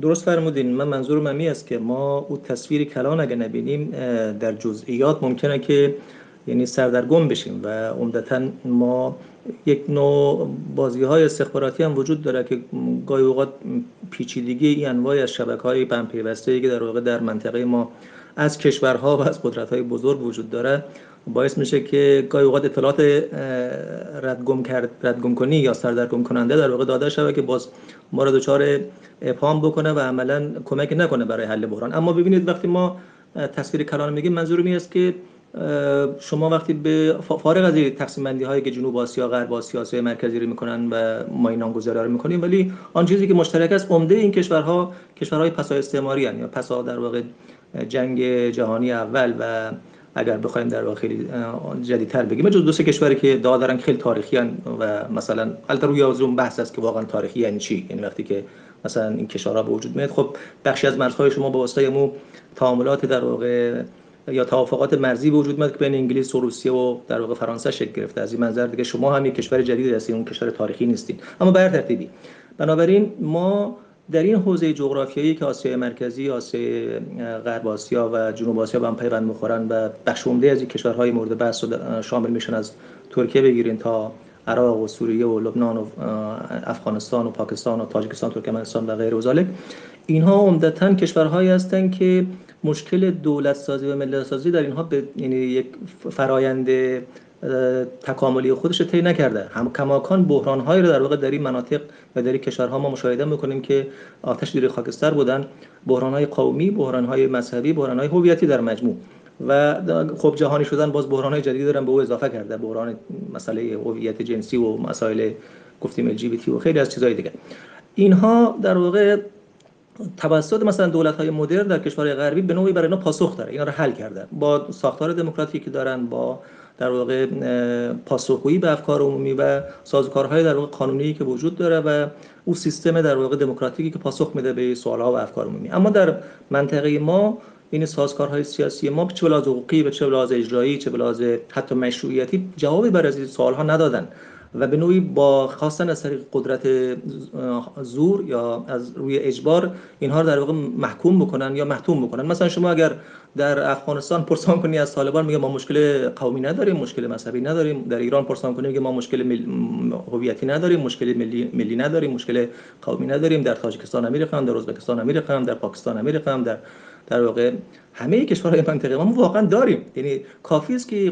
درست فرمودین من منظور می است که ما او تصویر کلان اگه نبینیم در جزئیات ممکنه که یعنی سردرگم بشیم و عمدتا ما یک نوع بازی های استخباراتی هم وجود داره که گاهی اوقات پیچیدگی این انواع از شبکه های که در واقع در منطقه ما از کشورها و از قدرت های بزرگ وجود داره باعث میشه که گاهی اوقات اطلاعات ردگم کرد ردگم کنی یا سردرگم کننده در واقع داده شده که باز ما را دچار ابهام بکنه و عملا کمک نکنه برای حل بحران. اما ببینید وقتی ما تصویر کلان میگیم منظور می است که شما وقتی به فارغ از تقسیم بندی هایی که جنوب آسیا غرب آسیا آسیا مرکزی رو می‌کنن و ما این نامگذاری رو می‌کنیم ولی آن چیزی که مشترک است عمده این کشورها کشورهای پسا استعماری یا پسا در واقع جنگ جهانی اول و اگر بخوایم در واقع خیلی جدیدتر بگیم. جز دو سه کشوری که دعا دارن خیلی تاریخی هن و مثلا البته روی اون بحث است که واقعا تاریخی یعنی چی؟ یعنی وقتی که مثلا این کشورها به وجود میاد. خب بخشی از مرزهای شما به واسطه مو تعاملات در واقع یا توافقات مرزی به وجود میاد که بین انگلیس و روسیه و در واقع فرانسه شکل گرفته. از این منظر دیگه شما هم یک کشور جدید هستید اون کشور تاریخی نیستید اما به هر ترتیبی بنابراین ما در این حوزه جغرافیایی که آسیای مرکزی، آسیای غرب آسیا و جنوب آسیا به هم پیوند می‌خورن و بخش عمده از این کشورهای مورد بحث شامل میشن از ترکیه بگیرین تا عراق و سوریه و لبنان و افغانستان و پاکستان و تاجیکستان ترکمنستان و غیر و اینها عمدتا کشورهایی هستند که مشکل دولت سازی و ملت سازی در اینها به یعنی یک فرایند تکاملی خودش رو طی نکرده. هم کماکان بحران هایی رو در واقع در این مناطق و در این کشورها ما مشاهده می‌کنیم که آتش زیر خاکستر بودن. بحران های قومی بحران های مذهبی بحران های هویتی در مجموع. و خب جهانی شدن باز بحران های جدیدی دارن به او اضافه کرده. بحران مسئله هویت جنسی و مسائل گفتیم ال و خیلی از چیزهای دیگه. اینها در واقع توسط مثلا دولت های مدرن در کشورهای غربی به نوعی برای اینا پاسخ داره. اینا رو حل کرده. با ساختار دموکراتیکی دارن با در واقع پاسخگویی به افکار عمومی و سازوکارهای در واقع قانونی که وجود داره و او سیستم در واقع دموکراتیکی که پاسخ میده به سوالها و افکار عمومی. اما در منطقه ما این سازکارهای سیاسی ما چه به حقوقی به چه به اجرایی چه به حتی مشروعیتی جوابی بر از این سوالها ندادن. و به نوعی با خواستن از طریق قدرت زور یا از روی اجبار اینها رو در واقع محکوم بکنن یا محتوم بکنن. مثلا شما اگر در افغانستان پرسان کنی از طالبان میگه ما مشکل قومی نداریم مشکل مذهبی نداریم. در ایران پرسان کنی میگه ما مشکل هویتی نداریم مشکل ملی, ملی نداریم مشکل قومی نداریم. در تاجیکستان امیر در ازبکستان امیر در پاکستان امیر در در واقع همه کشورهای منطقه ما واقعا داریم. یعنی کافی است که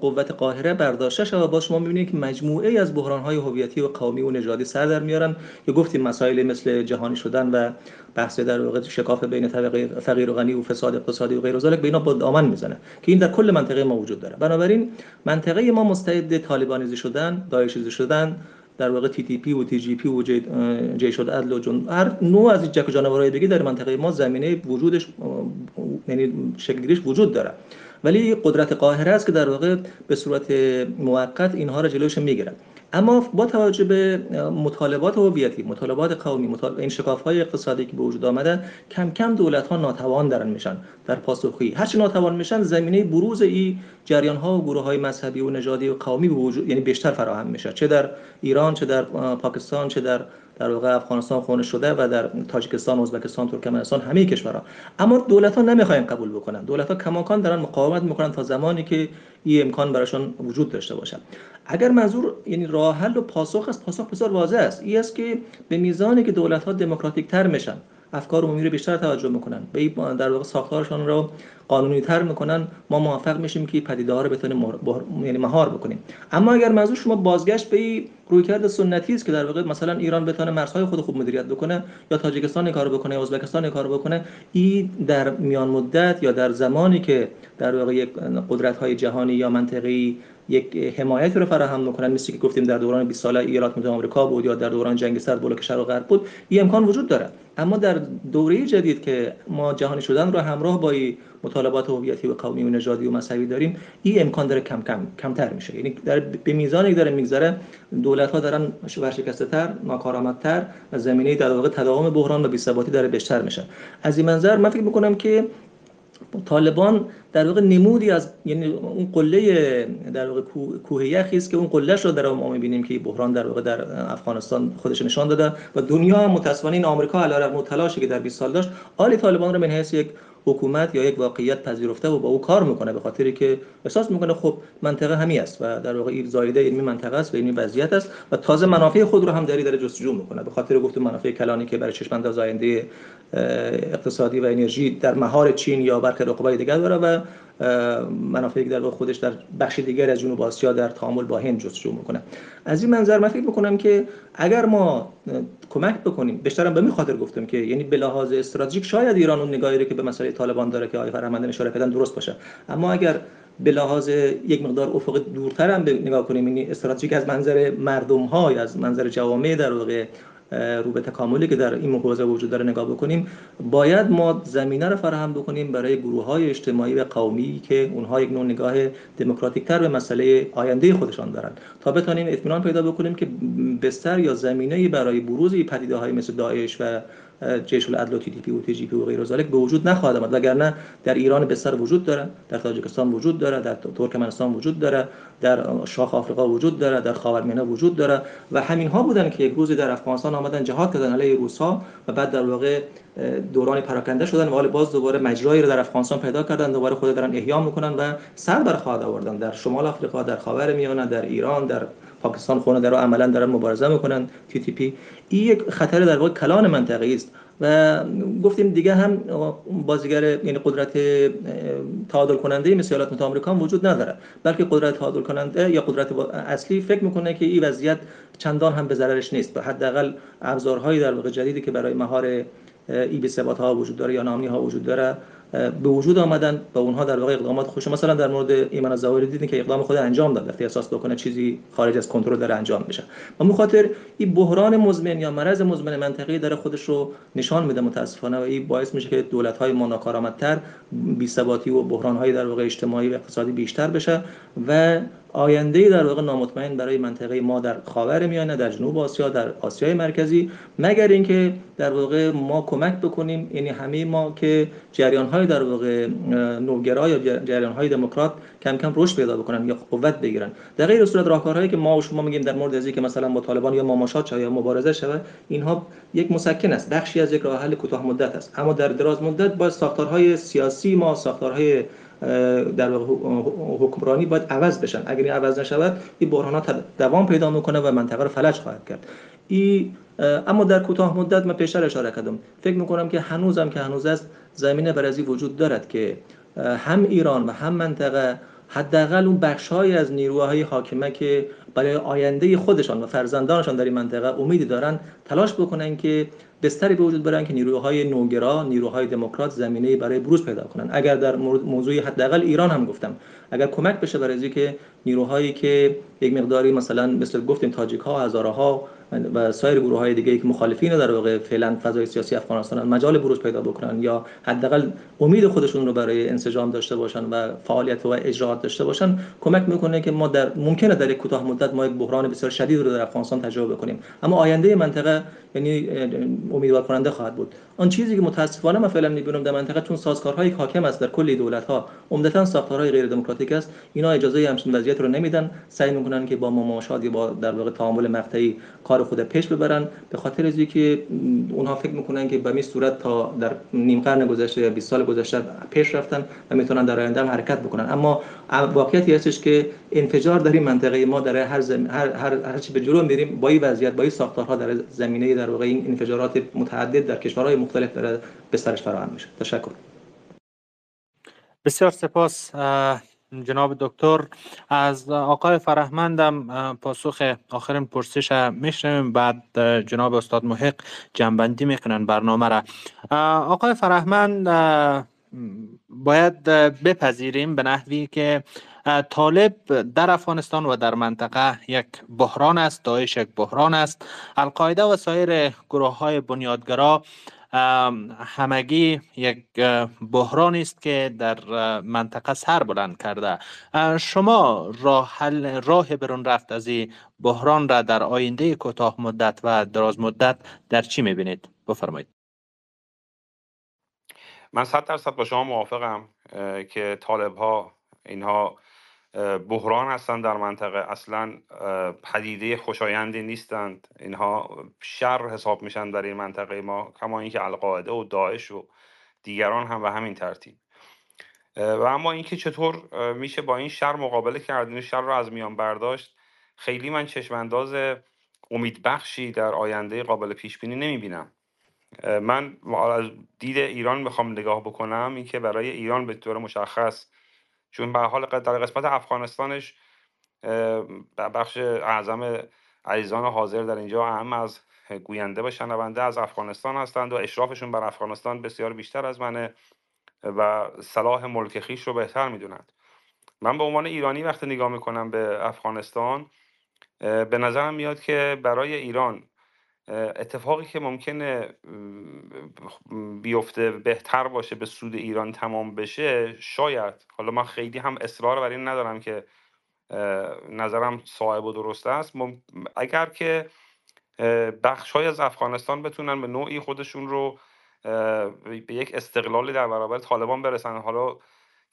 قوت قاهره برداشته شود. با شما می‌بینید که مجموعه از بحران های هویتی و قومی و نژادی سر در میارن که گفتیم مسائل مثل جهانی شدن و بحث در واقع شکاف بین طبقه فقیر و غنی و فساد اقتصادی و غیر ذلك به اینا با دامن می‌زنه که این در کل منطقه ما وجود داره. بنابراین منطقه ما مستعد طالبانیزی شدن داعشیزی شدن در واقع تی تی پی و تی جی پی و جی, جیش ادل و جن هر نوع از جک جانورهای دیگه در منطقه ما زمینه وجودش یعنی شکلگیریش وجود داره. ولی قدرت قاهره است که در واقع به صورت موقت اینها را جلوش می‌گیره اما با توجه به مطالبات هویتی مطالبات قومی مطالب... این شکاف های اقتصادی که به وجود آمده کم کم دولت ها ناتوان دارن میشن در پاسخی هرچی ناتوان میشن زمینه بروز این جریان ها و گروه های مذهبی و نژادی و قومی به وجود یعنی بیشتر فراهم میشه. چه در ایران چه در پاکستان چه در در واقع افغانستان خونه شده و در تاجیکستان، ازبکستان، ترکمنستان همه کشورها. اما دولت ها نمی‌خواین قبول بکنن. دولت ها کماکان دارن مقاومت می‌کنن تا زمانی که این امکان براشون وجود داشته باشه. اگر منظور یعنی راه حل و پاسخ است پاسخ بسیار واضح است. این است که به میزانی که دولت ها دموکراتیک تر میشن افکار عمومی رو بیشتر توجه می‌کنن. به در واقع ساختارشان رو قانونی تر می‌کنن ما موفق میشیم که پدیده ها رو بتونیم یعنی مهار بکنیم. اما اگر منظور شما بازگشت به رویکرد سنتی است که در واقع مثلا ایران بتونه مرزهای خود خوب مدیریت بکنه یا تاجیکستان کار بکنه یا ازبکستان کار بکنه این در میان مدت یا در زمانی که در واقع یک قدرت های جهانی یا منطقی یک حمایت رو فراهم می‌کنن مثل که گفتیم در دوران 20 ساله ایالات متحده آمریکا بود یا در دوران جنگ سرد بلوک شرق و غرب بود این امکان وجود داره. اما در دوره جدید که ما جهانی شدن رو همراه با مطالبات هویتی و قومی و نژادی و مذهبی داریم این امکان داره کم کم کمتر میشه. یعنی در به میزانی داره میگذره دولت ها دارن ورشکسته تر ناکارآمدتر و زمینه در واقع تداوم بحران و بی‌ثباتی داره بیشتر میشه. از این منظر من فکر می‌کنم که طالبان در واقع نمودی از یعنی اون قله در واقع کوه یخی است که اون قلهش رو در ما می‌بینیم که بحران در واقع در افغانستان خودش نشان داده و دنیا متأسفانه این آمریکا علیرغم تلاشی که در 20 سال داشت آلی طالبان رو حیث یک حکومت یا یک واقعیت پذیرفته و با او کار می‌کنه به خاطری که احساس می‌کنه خب منطقه همی است و در واقع زایده علمی منطقه است و این وضعیت است و تازه منافع خود رو هم داری داره جستجو می‌کنه. به خاطر گفت منافع کلانی که برای چشمانداز آینده اقتصادی و انرژی در مهار چین یا برخی رقبای دیگر داره و منافعی در خودش در بخش دیگر از جنوب آسیا در تعامل با هند جستجو می‌کنه. از این منظر من فکر می‌کنم که اگر ما کمک بکنیم بیشتر به خاطر گفتم که یعنی به لحاظ استراتژیک شاید ایران اون نگاهی رو که به مسئله طالبان داره که آقای فرهمندان اشاره کردن درست باشه. اما اگر به لحاظ یک مقدار افق دورتر هم نگاه کنیم یعنی استراتژیک از منظر مردم ها از منظر جوامع در واقع رو به تکاملی که در این حوزه وجود داره نگاه بکنیم باید ما زمینه رو فراهم بکنیم برای گروه های اجتماعی و قومی که اونها یک نوع نگاه دموکراتیک تر به مسئله آینده خودشان دارن تا بتونیم اطمینان پیدا بکنیم که بستر یا زمینه برای بروز پدیده های مثل داعش و جیش العدل و تی پی و تی جی پی و غیر ذلك به وجود نخواهد آمد. وگرنه در ایران بسر وجود داره در تاجیکستان وجود داره در ترکمنستان وجود داره در شاخ آفریقا وجود داره در خاورمیانه وجود داره و همین ها بودن که یک روزی در افغانستان آمدن جهاد کردن علیه روسا و بعد در واقع دوران پراکنده شدن و باز دوباره مجرایی رو در افغانستان پیدا کردن دوباره خود دارن احیا می‌کنن و سر بر خواهد آوردن در شمال آفریقا در خاورمیانه در ایران در پاکستان خونه در عملا دارن مبارزه می‌کنن تی تی پی. این یک خطر در واقع کلان منطقه است. و گفتیم دیگه هم بازیگر یعنی قدرت تعادل کننده مثل ایالات متحده آمریکا وجود نداره. بلکه قدرت تعادل کننده یا قدرت اصلی فکر می‌کنه که این وضعیت چندان هم به ضررش نیست. حداقل ابزارهایی در واقع جدیدی که برای مهار ای به ثبات ها وجود داره یا نامنی ها وجود داره به وجود آمدن و اونها در واقع اقدامات خوش مثلا در مورد ایمان الظاهری دیدین که اقدام خود انجام داد وقتی احساس بکنه چیزی خارج از کنترل داره انجام میشه. و خاطر این بحران مزمن یا مرض مزمن منطقی داره خودش رو نشان میده متاسفانه و این باعث میشه که دولت های بی و بحران های در واقع اجتماعی و اقتصادی بیشتر بشه و آینده در واقع نامطمئن برای منطقه ما در خاور میانه در جنوب آسیا در آسیای مرکزی مگر اینکه در واقع ما کمک بکنیم یعنی همه ما که جریان های در واقع نوگرا یا جریان های دموکرات کم کم رشد پیدا بکنن یا قوت بگیرن. در غیر صورت راهکارهایی که ما و شما میگیم در مورد از که مثلا با طالبان یا مماشات یا مبارزه شود اینها یک مسکن است بخشی از یک راه حل کوتاه مدت است. اما در دراز مدت با ساختارهای سیاسی ما ساختارهای در حکمرانی باید عوض بشن. اگر این عوض نشود این بحرانات دوام پیدا می‌کنه و منطقه رو فلج خواهد کرد. این اما در کوتاه مدت من پیشتر اشاره کردم. فکر می‌کنم که هنوزم که هنوز است زمینه برای وجود دارد که هم ایران و هم منطقه حداقل اون بخشهایی از نیروهای حاکمه که برای آینده خودشان و فرزندانشان در این منطقه امیدی دارن تلاش بکنن که بستری به وجود برن که نیروهای نوگرا نیروهای دموکرات زمینه برای بروز پیدا کنن. اگر در موضوع حداقل ایران هم گفتم اگر کمک بشه برای که نیروهایی که یک مقداری مثلا مثل گفتیم تاجیک ها هزاره ها و سایر گروه های دیگه که مخالفین در واقع فعلا فضای سیاسی افغانستان مجال بروز پیدا بکنن یا حداقل امید خودشون رو برای انسجام داشته باشن و فعالیت و اجراعات داشته باشن کمک می‌کنه که ما در ممکنه در یک کوتاه مدت ما یک بحران بسیار شدید رو در افغانستان تجربه کنیم اما آینده منطقه یعنی امیدوار کننده خواهد بود. آن چیزی که متاسفانه من فعلا می‌بینم در منطقه چون سازکارهای حاکم است در کل دولت ها عمدتا ساختارهای غیر دموکراتیک است اینا اجازه همچین وضعیت رو نمیدن. سعی می‌کنن که با مماشات یا با در واقع تعامل مقطعی کار خود پیش ببرن به خاطر از که اونها فکر می‌کنن که به می صورت تا در نیم قرن گذشته یا 20 سال گذشته پیش رفتن و می‌تونن در آینده حرکت بکنن اما واقعیتی هستش که انفجار در این منطقه ما در هر. هر هر, هر چی به جلو میریم با این وضعیت با این ساختارها در زمینه در واقع این انفجارات متعدد در کشورهای مختلف داره به سرش فراهم میشه تشکر بسیار سپاس جناب دکتر از آقای فرهمندم پاسخ آخرین پرسش میشنویم. بعد جناب استاد محق جنبندی می‌کنن برنامه را. آقای فرهمند باید بپذیریم به نحوی که طالب در افغانستان و در منطقه یک بحران است داعش یک بحران است. القاعده و سایر گروه های بنیادگرا همگی یک بحرانی است که در منطقه سر بلند کرده. شما راه راه برون رفت از این بحران را در آینده کوتاه مدت و دراز مدت در چی می‌بینید؟ بفرمایید. من صد درصد با شما موافقم که طالب ها اینها بحران هستند در منطقه. اصلا پدیده خوشایندی نیستند. اینها شر حساب میشن در این منطقه ما کما اینکه القاعده و داعش و دیگران هم به همین ترتیب. و اما اینکه چطور میشه با این شر مقابله کرد این شر رو از میان برداشت خیلی من چشمانداز امیدبخشی در آینده قابل پیش بینی نمی‌بینم من از دید ایران می‌خوام نگاه بکنم اینکه برای ایران به طور مشخص چون به حال در قسمت افغانستانش بخش اعظم عزیزان حاضر در اینجا هم از گوینده و شنونده از افغانستان هستند و اشرافشون بر افغانستان بسیار بیشتر از منه و صلاح ملک خیش رو بهتر می‌دونند. من به عنوان ایرانی وقتی نگاه می‌کنم به افغانستان به نظرم میاد که برای ایران اتفاقی که ممکنه بیفته بهتر باشه به سود ایران تمام بشه شاید. حالا من خیلی هم اصرار بر این ندارم که نظرم صاحب و درست است. اگر که بخش های از افغانستان بتونن به نوعی خودشون رو به یک استقلالی در برابر طالبان برسن. حالا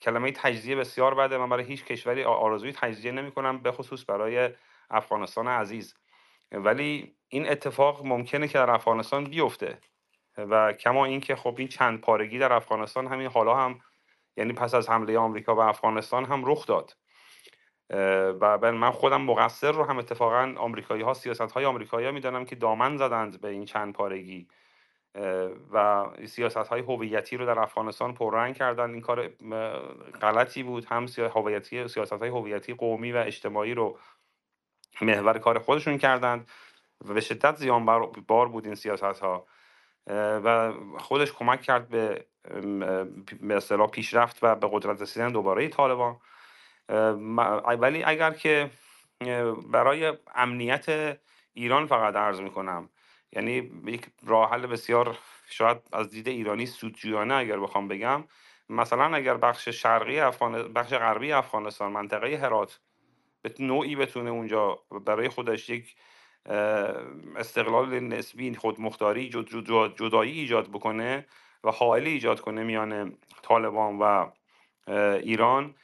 کلمه تجزیه بسیار بده. من برای هیچ کشوری آرزوی تجزیه نمی کنم به خصوص برای افغانستان عزیز. ولی این اتفاق ممکنه که در افغانستان بیفته. و کما اینکه خب این چند پارگی در افغانستان همین حالا هم یعنی پس از حمله آمریکا و افغانستان هم رخ داد. و من خودم مقصر رو هم اتفاقا آمریکایی ها سیاست های آمریکایی ها می‌دانم که دامن زدند به این چند پارگی. و سیاست های هویتی رو در افغانستان پررنگ کردن. این کار غلطی بود. هم هویتی سیاست های هویتی قومی و اجتماعی رو محور کار خودشون کردند و به شدت زیان بار بود این سیاست ها و خودش کمک کرد به به پیشرفت و به قدرت رسیدن دوباره طالبان. ولی اگر که برای امنیت ایران فقط عرض می‌کنم یعنی یک راه حل بسیار شاید از دید ایرانی سودجویانه اگر بخوام بگم مثلا اگر بخش شرقی افغان بخش غربی افغانستان منطقه هرات به نوعی بتونه اونجا برای خودش یک استقلال نسبی خودمختاری جدایی ایجاد بکنه و حائلی ایجاد کنه میان طالبان و ایران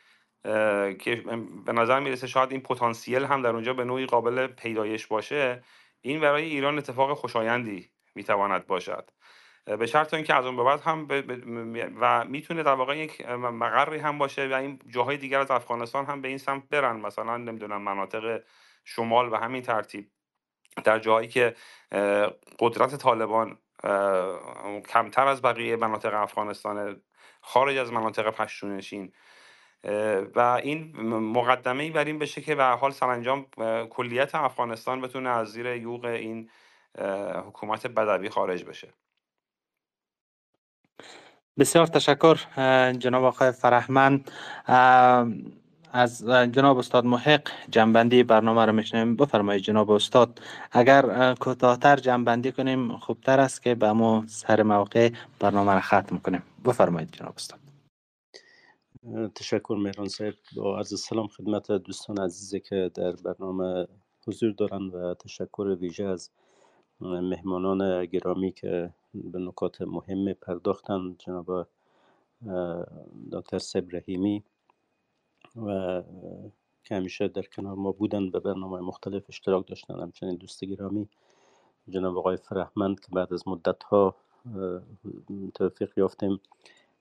که به نظر می‌رسه شاید این پتانسیل هم در اونجا به نوعی قابل پیدایش باشه. این برای ایران اتفاق خوشایندی می‌تواند باشد. به شرط اینکه از اون به بعد هم و می‌تونه در واقع یک مقری هم باشه و این جاهای دیگر از افغانستان هم به این سمت برن. مثلا نمی‌دونم مناطق شمال و همین ترتیب. در جایی که قدرت طالبان کمتر از بقیه مناطق افغانستان خارج از مناطق پشتونشین و این مقدمه ای بر این بشه که به حال سرانجام کلیت افغانستان بتونه از زیر یوغ این حکومت بدوی خارج بشه. بسیار تشکر جناب آقای فرهمن از جناب استاد محق جنبندی برنامه رو میشنیم بفرمایید جناب استاد. اگر کوتاهتر جنبندی کنیم خوبتر است که به ما سر موقع برنامه رو ختم کنیم. بفرمایید جناب استاد. تشکر مهران صاحب. با عرض سلام خدمت دوستان عزیزی که در برنامه حضور دارند و تشکر ویژه از مهمانان گرامی که به نکات مهم پرداختن جناب دکتر سبرهیمی و که همیشه در کنار ما بودن به برنامه مختلف اشتراک داشتن همچنین دوست گرامی جناب آقای فرهمند که بعد از مدت ها توفیق یافتیم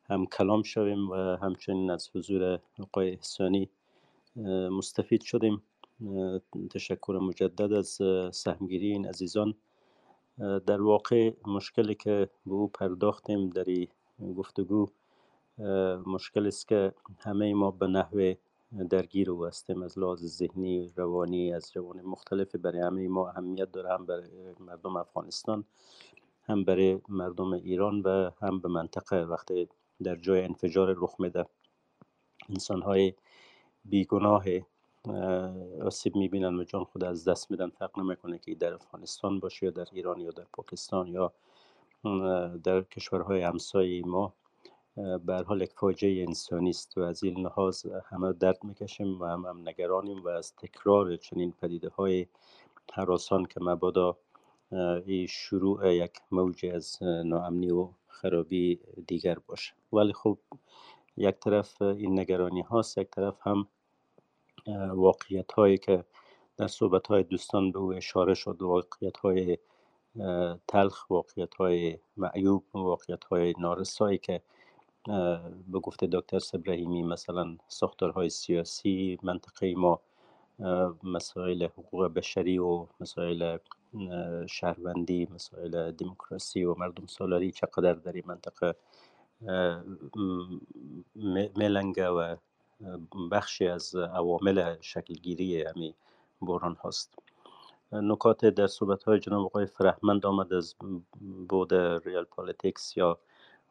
هم کلام شویم و همچنین از حضور آقای احسانی مستفید شدیم. تشکر مجدد از سهمگیری این عزیزان. در واقع مشکلی که به او پرداختیم در گفتگو مشکل است که همه ما به نحو درگیر او هستیم. از لحاظ ذهنی روانی از روان مختلف برای همه ما اهمیت داره هم برای مردم افغانستان هم برای مردم ایران و هم به منطقه. وقتی در جای انفجار رخ میده انسان های بیگناه آسیب می‌بینن و جان خود از دست میدن. فرق نمی‌کنه که در افغانستان باشه یا در ایران یا در پاکستان یا در کشورهای همسایه ما. به حال یک فاجعه انسانی است و از این لحاظ همه درد می‌کشیم و هم, هم نگرانیم و از تکرار چنین پدیده های حراسان که مبادا این شروع یک موج از ناامنی و خرابی دیگر باشه. ولی خب یک طرف این نگرانی هاست یک طرف هم واقعیت هایی که در صحبت های دوستان به او اشاره شد واقعیت های تلخ واقعیت های معیوب واقعیت های نارسایی که به گفته دکتر سبراهیمی مثلا ساختارهای سیاسی منطقه ما مسائل حقوق بشری و مسائل شهروندی مسائل دموکراسی و مردم سالاری چقدر در این منطقه می‌لنگه و بخشی از عوامل شکلگیری همی بحران هاست. نکات در صحبت های جناب آقای فرهمند آمد از بود real politics یا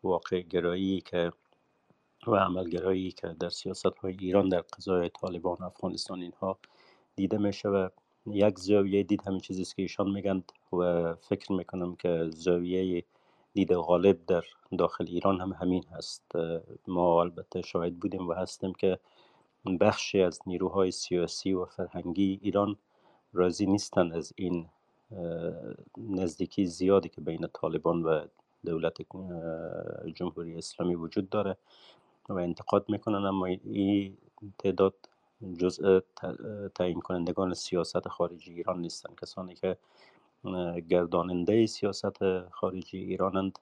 واقع گرایی که و عملگرایی که در سیاست های ایران در قبال طالبان افغانستان اینها دیده میشه و یک زاویه دید همین چیزی که ایشان میگن و فکر می‌کنم که زاویه دید غالب در داخل ایران هم همین هست. ما البته شاهد بودیم و هستیم که بخشی از نیروهای سیاسی و فرهنگی ایران راضی نیستند از این نزدیکی زیادی که بین طالبان و دولت جمهوری اسلامی وجود داره و انتقاد می‌کنن اما این تعداد جزء تعیین کنندگان سیاست خارجی ایران نیستن کسانی که گرداننده سیاست خارجی ایرانند.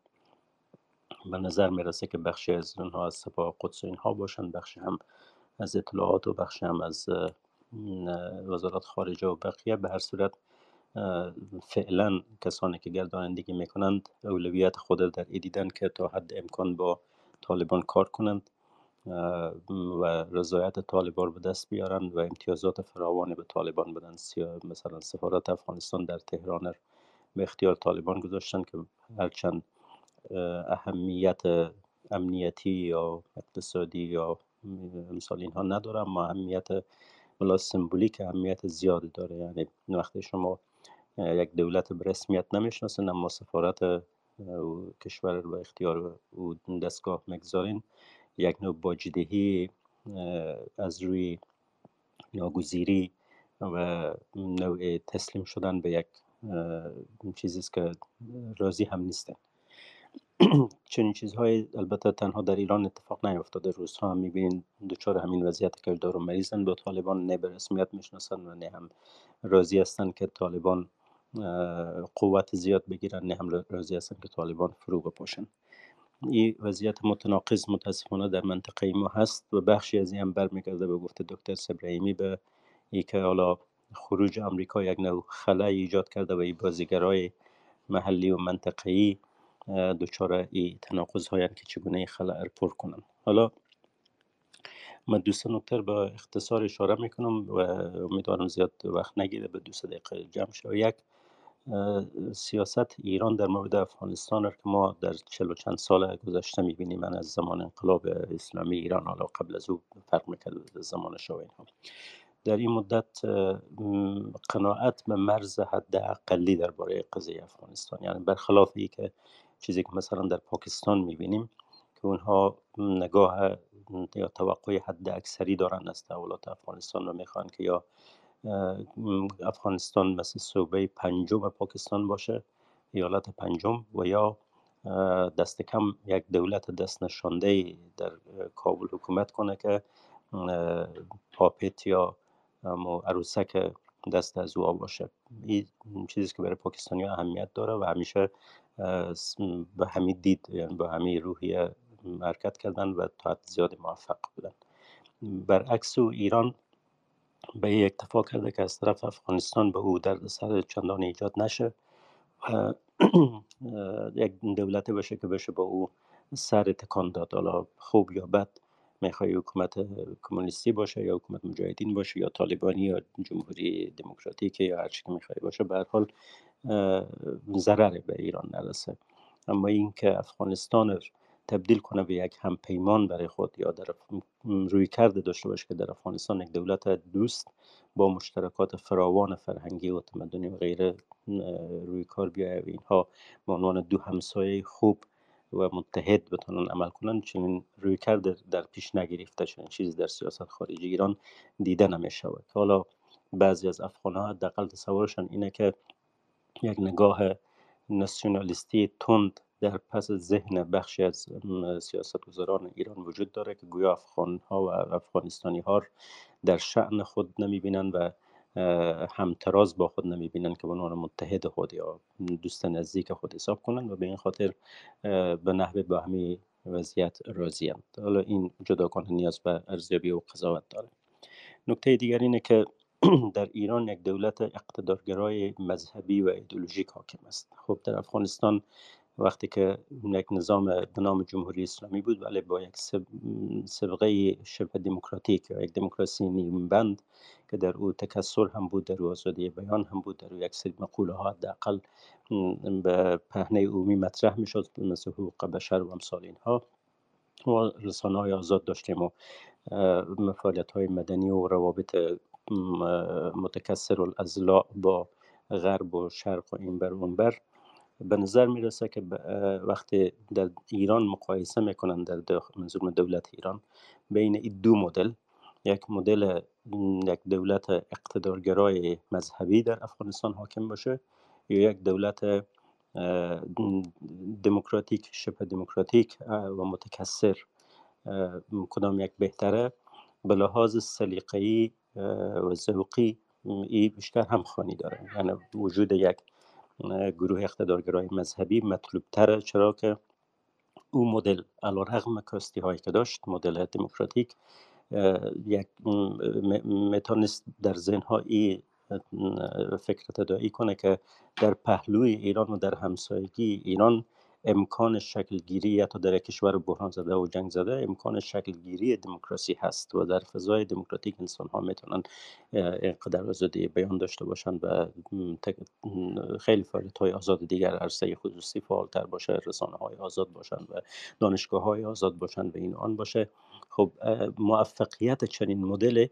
به نظر می‌رسه که بخشی از اونها از سپاه قدس اینها باشند بخشی هم از اطلاعات و بخشی هم از وزارت خارجه و بقیه. به هر صورت فعلا کسانی که گردانندگی می‌کنند اولویت خود در دیدن که تا حد امکان با طالبان کار کنند. و رضایت طالبان به دست بیارند و امتیازات فراوانی به طالبان بدن. مثلا سفارت افغانستان در تهران به اختیار طالبان گذاشتن که هرچند اهمیت امنیتی یا اقتصادی یا مثال اینها نداره اما اهمیت بلا سمبولیک اهمیت زیادی داره. یعنی وقتی شما یک دولت به رسمیت نمی‌شناسن اما سفارت کشور و اختیار و دستگاه مگذارین یک نوع باجدهی از روی ناگزیری و نوع تسلیم شدن به یک چیزی که راضی هم نیستن. چنین چیزهای البته تنها در ایران اتفاق نیفتاده روزها هم می‌بینین دچار همین وضعیت که دارو مریضن. با طالبان نه به رسمیت می‌شناسن و نه هم راضی هستند که طالبان قوت زیاد بگیرن نه هم راضی هستند که طالبان فرو بپاشن این وضعیت متناقض متاسفانه در منطقه ما هست و بخشی از این هم برمیگرده به گفته دکتر سبراهیمی به ای که حالا خروج آمریکا یک نوع خلای ایجاد کرده و این بازیگرای محلی و منطقه‌ای دچار این تناقض های که چگونه خلا را پر کنن. حالا من دوستان نکتر با اختصار اشاره می‌کنم و امیدوارم زیاد وقت نگیره به دو دقیقه جمع شد یک سیاست ایران در مورد افغانستان که ما در چل و چند سال گذشته می‌بینیم من از زمان انقلاب اسلامی ایران حالا قبل از او فرق می‌کرد زمان شاه اینها. در این مدت قناعت به مرز حد اقلی درباره قضیه افغانستان یعنی برخلاف ای که چیزی که مثلا در پاکستان می‌بینیم که اونها نگاه یا توقع حد اکثری دارن از تحولات افغانستان و می‌خوان که یا افغانستان مثل صوبه پنجم پاکستان باشه ایالت پنجم و یا دست کم یک دولت دست نشانده در کابل حکومت کنه که پاپت یا عروسک دست از او باشه. این چیزی که برای پاکستانی اهمیت داره و همیشه به همین دید یعنی به همین روحیه حرکت کردن و تا زیاد موفق بودن. برعکس او ایران به این اکتفا کرده که از طرف افغانستان به او درد سر چندان ایجاد نشه و یک دولتی باشه که بشه با او سر تکان داد. حالا خوب یا بد می‌خوای حکومت کمونیستی باشه یا حکومت مجاهدین باشه یا طالبانی یا جمهوری دموکراتیک یا هر که می‌خوای باشه به هر حال ضرر به ایران نرسه. اما اینکه افغانستان تبدیل کنه به یک همپیمان برای خود یا در روی کرده داشته باشه که در افغانستان یک دولت دوست با مشترکات فراوان فرهنگی و تمدنی و غیره روی کار بیاید و اینها به عنوان دو همسایه خوب و متحد بتونن عمل کنن چنین روی کرده در پیش نگرفته چنین چیزی در سیاست خارجی ایران دیده نمیشه که حالا بعضی از افغان ها حداقل تصورشان اینه که یک نگاه ناسیونالیستی تند در پس ذهن بخشی از سیاستگزاران ایران وجود داره که گویا افغان ها و افغانستانی ها در شعن خود نمی بینن و همتراز با خود نمی بینن که به عنوان متحد خود یا دوست نزدیک خود حساب کنند و به این خاطر به نحوه با همی وضعیت راضی حالا این جداگانه نیاز به ارزیابی و قضاوت داره. نکته دیگر اینه که در ایران یک دولت اقتدارگرای مذهبی و ایدولوژیک حاکم است. خب در افغانستان وقتی که یک نظام به نام جمهوری اسلامی بود ولی با یک سبقه شبه دموکراتیک یا یک دموکراسی بند که در او تکسر هم بود در او آزادی بیان هم بود در او یک سری مقوله ها حداقل به پهنه عمومی مطرح می شد مثل حقوق بشر و امثال اینها. و رسانه های آزاد داشتیم و مفاعلت های مدنی و روابط متکسر الازلاع با غرب و شرق و این بر اون بر به نظر می‌رسه که وقتی در ایران مقایسه می‌کنن در منظور دولت ایران بین این دو مدل یک مدل یک دولت اقتدارگرای مذهبی در افغانستان حاکم باشه یا یک دولت دموکراتیک شبه دموکراتیک و متکثر. کدام یک بهتره؟ به لحاظ سلیقه‌ای و ذوقی ای بیشتر همخوانی داره. یعنی وجود یک گروه اقتدارگرای مذهبی مطلوب تره چرا که او مدل علا رغم کاستی هایی که داشت مدل دموکراتیک یک می‌تونست در ذهن ای فکر تدایی کنه که در پهلوی ایران و در همسایگی ایران امکان شکلگیری یا تا در کشور بحران زده و جنگ زده امکان شکلگیری دموکراسی هست و در فضای دموکراتیک انسان ها می‌تونن اینقدر آزادی بیان داشته باشند و خیلی فعالیت های آزاد دیگر عرصه خصوصی فعالتر باشه رسانه های آزاد باشند و دانشگاه های آزاد باشند و این آن باشه. خب موفقیت چنین مدل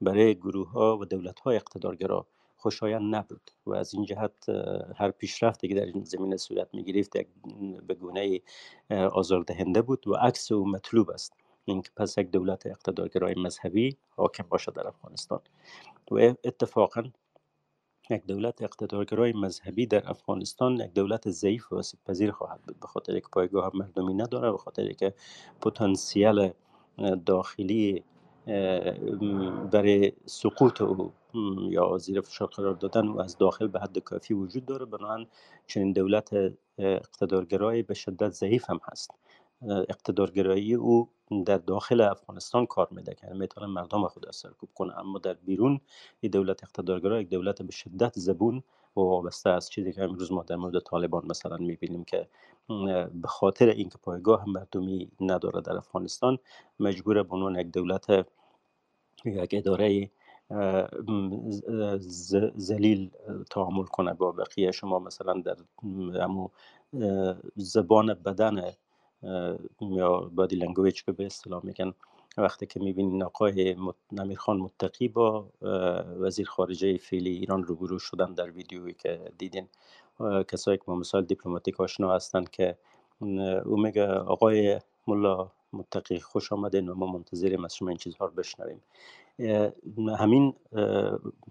برای گروه ها و دولت های اقتدارگرا خوشایند نبود و از این جهت هر پیشرفتی که در این زمینه صورت می گرفت یک به گونه آزاردهنده بود و عکس او مطلوب است. اینکه پس یک دولت اقتدارگرای مذهبی حاکم باشد در افغانستان. و اتفاقا یک دولت اقتدارگرای مذهبی در افغانستان یک دولت ضعیف و آسیب پذیر خواهد بود به خاطر که پایگاه مردمی نداره به خاطر که پتانسیل داخلی برای سقوط او یا زیر فشار قرار دادن و از داخل به حد کافی وجود داره. بنابراین چنین دولت اقتدارگرایی به شدت ضعیف هم هست. اقتدارگرایی او در داخل افغانستان کار میده. که می‌تونه مردم خود سرکوب کنه. اما در بیرون این دولت اقتدارگرا یک دولت به شدت زبون و وابسته از چیزی که امروز ما در مورد طالبان مثلا می‌بینیم که به خاطر اینکه پایگاه مردمی نداره در افغانستان مجبور به عنوان یک دولت یک اداره زلیل تعامل کنه با بقیه شما. مثلا در امو زبان بدن یا بادی لنگویج که به اصطلاح میگن. وقتی که می‌بینین آقای خان متقی با وزیر خارجه فعلی ایران روبرو شدن در ویدیویی که دیدین. کسایی که با مسائل دیپلماتیک آشنا هستند که او میگه آقای ملا متقی خوش آمدین و ما منتظریم از شما این چیزها رو بشنویم. همین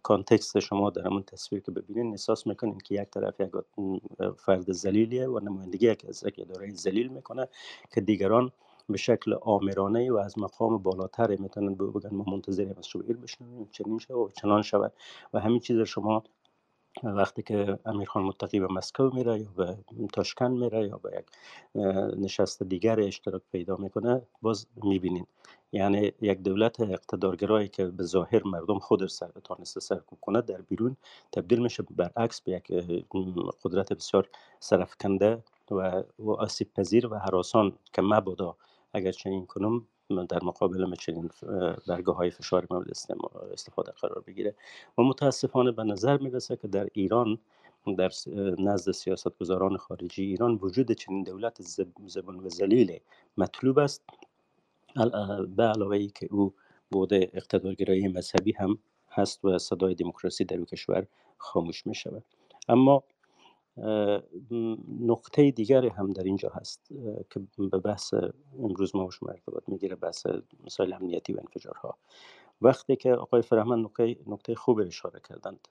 context شما در همون تصویر که ببینین احساس می‌کنین که یک طرف یک فرد ذلیلیه و نمایندگی یک از یک اداره ذلیل می‌کنه که دیگران به شکل آمرانه و از مقام بالاتر می‌تونن بگن ما منتظریم از شما بشنویم چنین شود و چنان شود. و همین چیز شما وقتی که امیرخان متقی به مسکو میره یا به تاشکن میره یا به یک نشست دیگر اشتراک پیدا می‌کنه باز می‌بینین. یعنی یک دولت اقتدارگرایی که به ظاهر مردم خود سر تانسته سرکوب کنه در بیرون تبدیل میشه برعکس به یک قدرت بسیار سرفکنده و آسیب پذیر و حراسان که مبادا اگر چنین کنم در مقابل چنین برگه های فشار مورد استفاده قرار بگیره. و متاسفانه به نظر می‌رسه که در ایران در نزد سیاستگزاران خارجی ایران وجود چنین دولت زبان و زلیل مطلوب است. به علاوه ای که او بود اقتدارگرایی مذهبی هم هست و صدای دموکراسی در کشور خاموش می شود اما نقطه دیگری هم در اینجا هست که به بحث امروز ما شما ارتباط می‌گیره بحث مسائل امنیتی و انفجارها. وقتی که آقای فرهمن نقطه, نقطه خوب اشاره کردند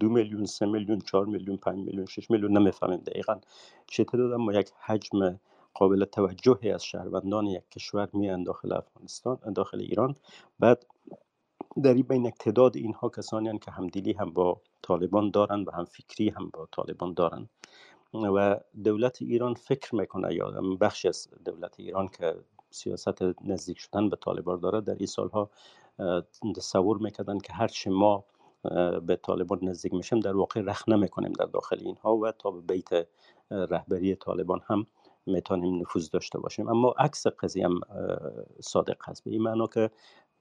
دو میلیون سه میلیون چهار میلیون پنج میلیون شش میلیون نمی‌فهمیم دقیقا چه تعداد اما یک حجم قابل توجهی از شهروندان یک کشور میان داخل افغانستان داخل ایران. بعد در این بین تعداد اینها کسانی که همدلی هم با طالبان دارن و هم فکری هم با طالبان دارن. و دولت ایران فکر می‌کنه یا بخشی از دولت ایران که سیاست نزدیک شدن به طالبان داره در این سالها تصور می‌کردن که هرچی ما به طالبان نزدیک میشیم در واقع رخ نمی‌کنیم در داخل اینها و تا به بیت رهبری طالبان هم می‌تونیم نفوذ داشته باشیم. اما عکس قضیه هم صادق هست. به این معنا که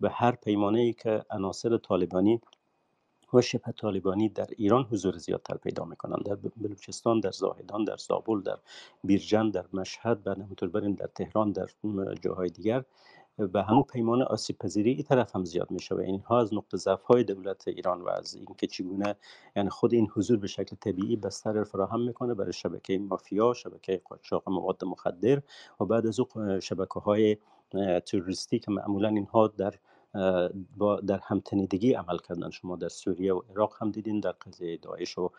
به هر پیمانه ای که عناصر طالبانی و شبه طالبانی در ایران حضور زیادتر پیدا می‌کنند. در بلوچستان در زاهدان در زابل در بیرجن در مشهد بعد همونطور برین در تهران در جاهای دیگر و همون پیمان آسیب پذیری این طرف هم زیاد میشه و اینها از نقطه ضعف های دولت ایران و از اینکه چگونه یعنی خود این حضور به شکل طبیعی بستر فراهم می‌کنه برای شبکه مافیا شبکه قاچاق مواد مخدر و بعد از او شبکه های تروریستی که معمولا اینها در با در همتنیدگی عمل کردن. شما در سوریه و عراق هم دیدین در قضیه داعش و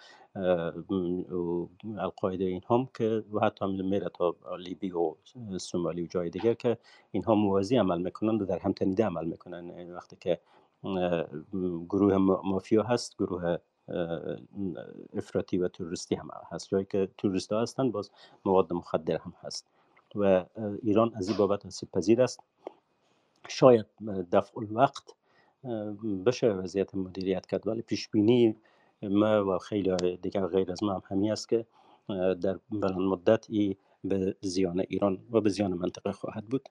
القاعده این هم که و حتی میره تا لیبی و سومالی و جای دیگر که اینها موازی عمل می‌کنن و در همتنیده عمل می‌کنن یعنی وقتی که گروه مافیا هست گروه افراطی و توریستی هم هست. جایی که توریست ها هستن باز مواد مخدر هم هست. و ایران از این بابت آسیب پذیر است. شاید دفع الوقت بشه وضعیت مدیریت کرد. ولی پیش بینی ما و خیلی دیگر غیر از ما هم همی است که در بلند مدت ای به زیان ایران و به زیان منطقه خواهد بود.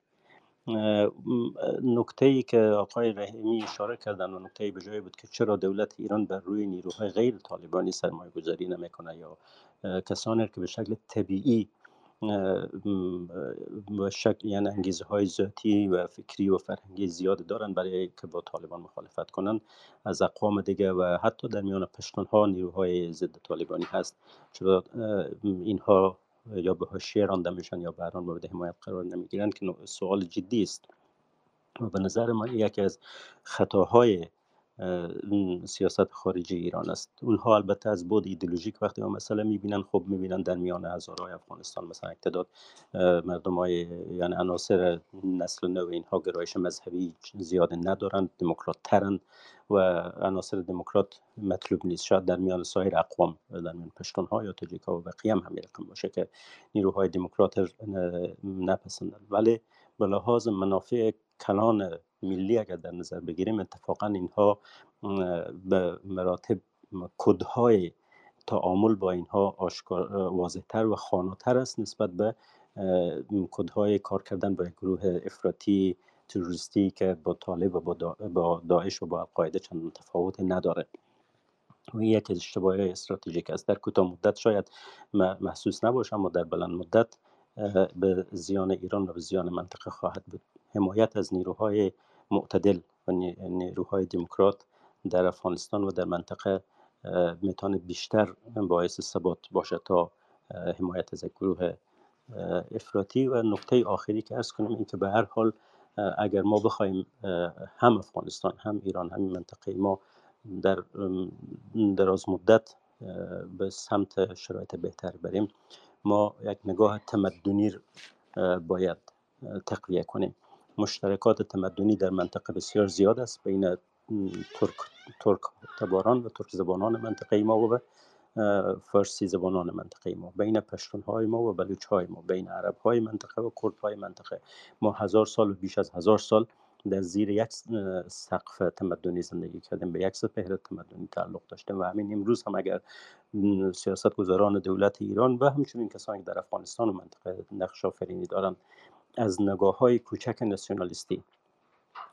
نکته ای که آقای رحیمی اشاره کردن و نکته به جای بود که چرا دولت ایران بر روی نیروهای غیر طالبانی سرمایه گذاری نمی‌کنه یا کسانی که به شکل طبیعی شکل یعنی انگیزه های ذاتی و فکری و فرهنگی زیاد دارن برای که با طالبان مخالفت کنن. از اقوام دیگه و حتی در میان پشتون ها نیروهای ضد طالبانی هست. چرا؟ اینها یا به حاشیه رانده میشن یا بران مورد حمایت قرار نمی‌گیرن که سوال جدی است. و به نظر ما یکی از خطاهای سیاست خارجی ایران است. اونها البته از بود ایدئولوژیک وقتی ما مسئله می‌بینن خب می‌بینن در میان هزارهای افغانستان مثلا اقتداد مردم های یعنی عناصر نسل نو اینها گرایش مذهبی زیاد ندارند دموکرات ترند و عناصر دموکرات مطلوب نیست. شاید در میان سایر اقوام در میان پشتون ها یا تاجیک ها و بقیه هم همین رقم باشه که نیروهای دموکرات نپسندند ولی به لحاظ منافع کلان ملی اگر در نظر بگیریم اتفاقا اینها به مراتب کدهای تعامل با اینها آشکار واضحتر و خاناتر است نسبت به کدهای کار کردن با گروه افراطی تروریستی که با طالب و با داعش و با القاعده چند تفاوت نداره. و یک اشتباه استراتژیک است. در کوتاه مدت شاید محسوس نباشه اما در بلند مدت به زیان ایران و به زیان منطقه خواهد بود. حمایت از نیروهای معتدل و نیروهای دموکرات در افغانستان و در منطقه می‌تونه بیشتر باعث ثبات باشه تا حمایت از گروه افراطی. و نکته آخری که ارز کنم این که به هر حال اگر ما بخوایم هم افغانستان هم ایران هم منطقه ما در دراز مدت به سمت شرایط بهتر بریم ما یک نگاه تمدنی باید تقویه کنیم. مشترکات تمدنی در منطقه بسیار زیاد است. بین ترک, ترک تباران و ترک زبانان منطقه ما و فارسی زبانان منطقه ما. بین پشتون های ما و بلوچ های ما بین عرب های منطقه و کرد های منطقه. ما هزار سال و بیش از هزار سال در زیر یک سقف تمدنی زندگی کردیم به یک سپهر تمدنی تعلق داشتیم و همین امروز هم اگر سیاست گذاران دولت ایران و همچنین کسانی که در افغانستان و منطقه نقش آفرینی دارند از نگاه های کوچک ناسیونالیستی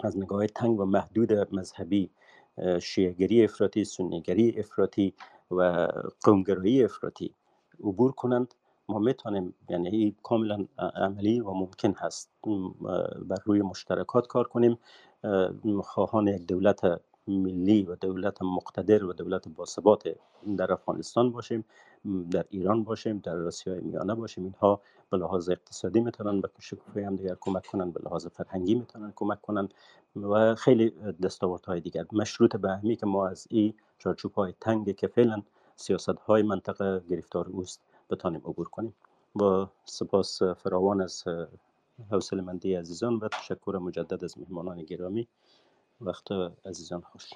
از نگاه تنگ و محدود مذهبی شیعگری افراطی سنیگری افراطی و قومگرایی افراطی عبور کنند. ما می‌تونیم یعنی کاملا عملی و ممکن هست بر روی مشترکات کار کنیم. خواهان یک دولت ملی و دولت مقتدر و دولت باثبات در افغانستان باشیم در ایران باشیم در آسیای میانه باشیم. اینها به لحاظ اقتصادی می‌تونن به شکوفایی هم دیگر کمک کنن به لحاظ فرهنگی می‌تونن کمک کنن و خیلی دستاوردهای دیگر. مشروط به همی که ما از این چارچوب های تنگ که فعلا سیاست های منطقه گرفتار اوست بتانیم عبور کنیم. با سپاس فراوان از حوصله مندی عزیزان و تشکر مجدد از مهمانان گرامی. وقت عزیزان خوش.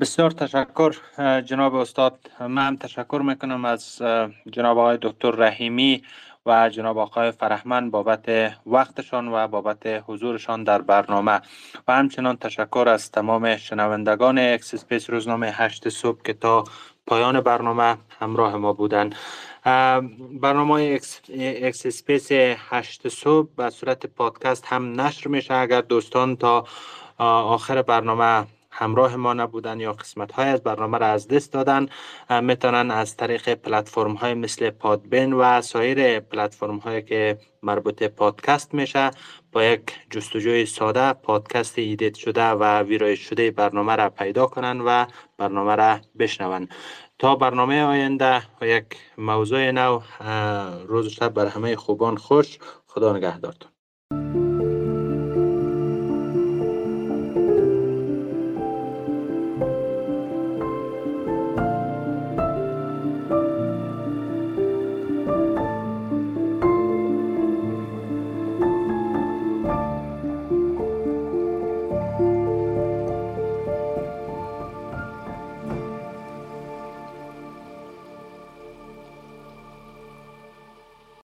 بسیار تشکر جناب استاد. من هم تشکر می‌کنم از جناب آقای دکتر رحیمی و جناب آقای فرحمن بابت وقتشان و بابت حضورشان در برنامه. و همچنان تشکر از تمام شنوندگان X Space روزنامه هشت صبح که تا پایان برنامه همراه ما بودند برنامه X Space هشت صبح به صورت پادکست هم نشر میشه. اگر دوستان تا آخر برنامه همراه ما نبودن یا قسمت های از برنامه را از دست دادن می‌تونن از طریق پلتفرم های مثل Podbean و سایر پلتفرم هایی که مربوط پادکست میشه با یک جستجوی ساده پادکست edit شده و ویرایش شده برنامه را پیدا کنن و برنامه را بشنون. تا برنامه آینده و یک موضوع نو روز شب بر همه خوبان خوش. خدا نگهدارتون.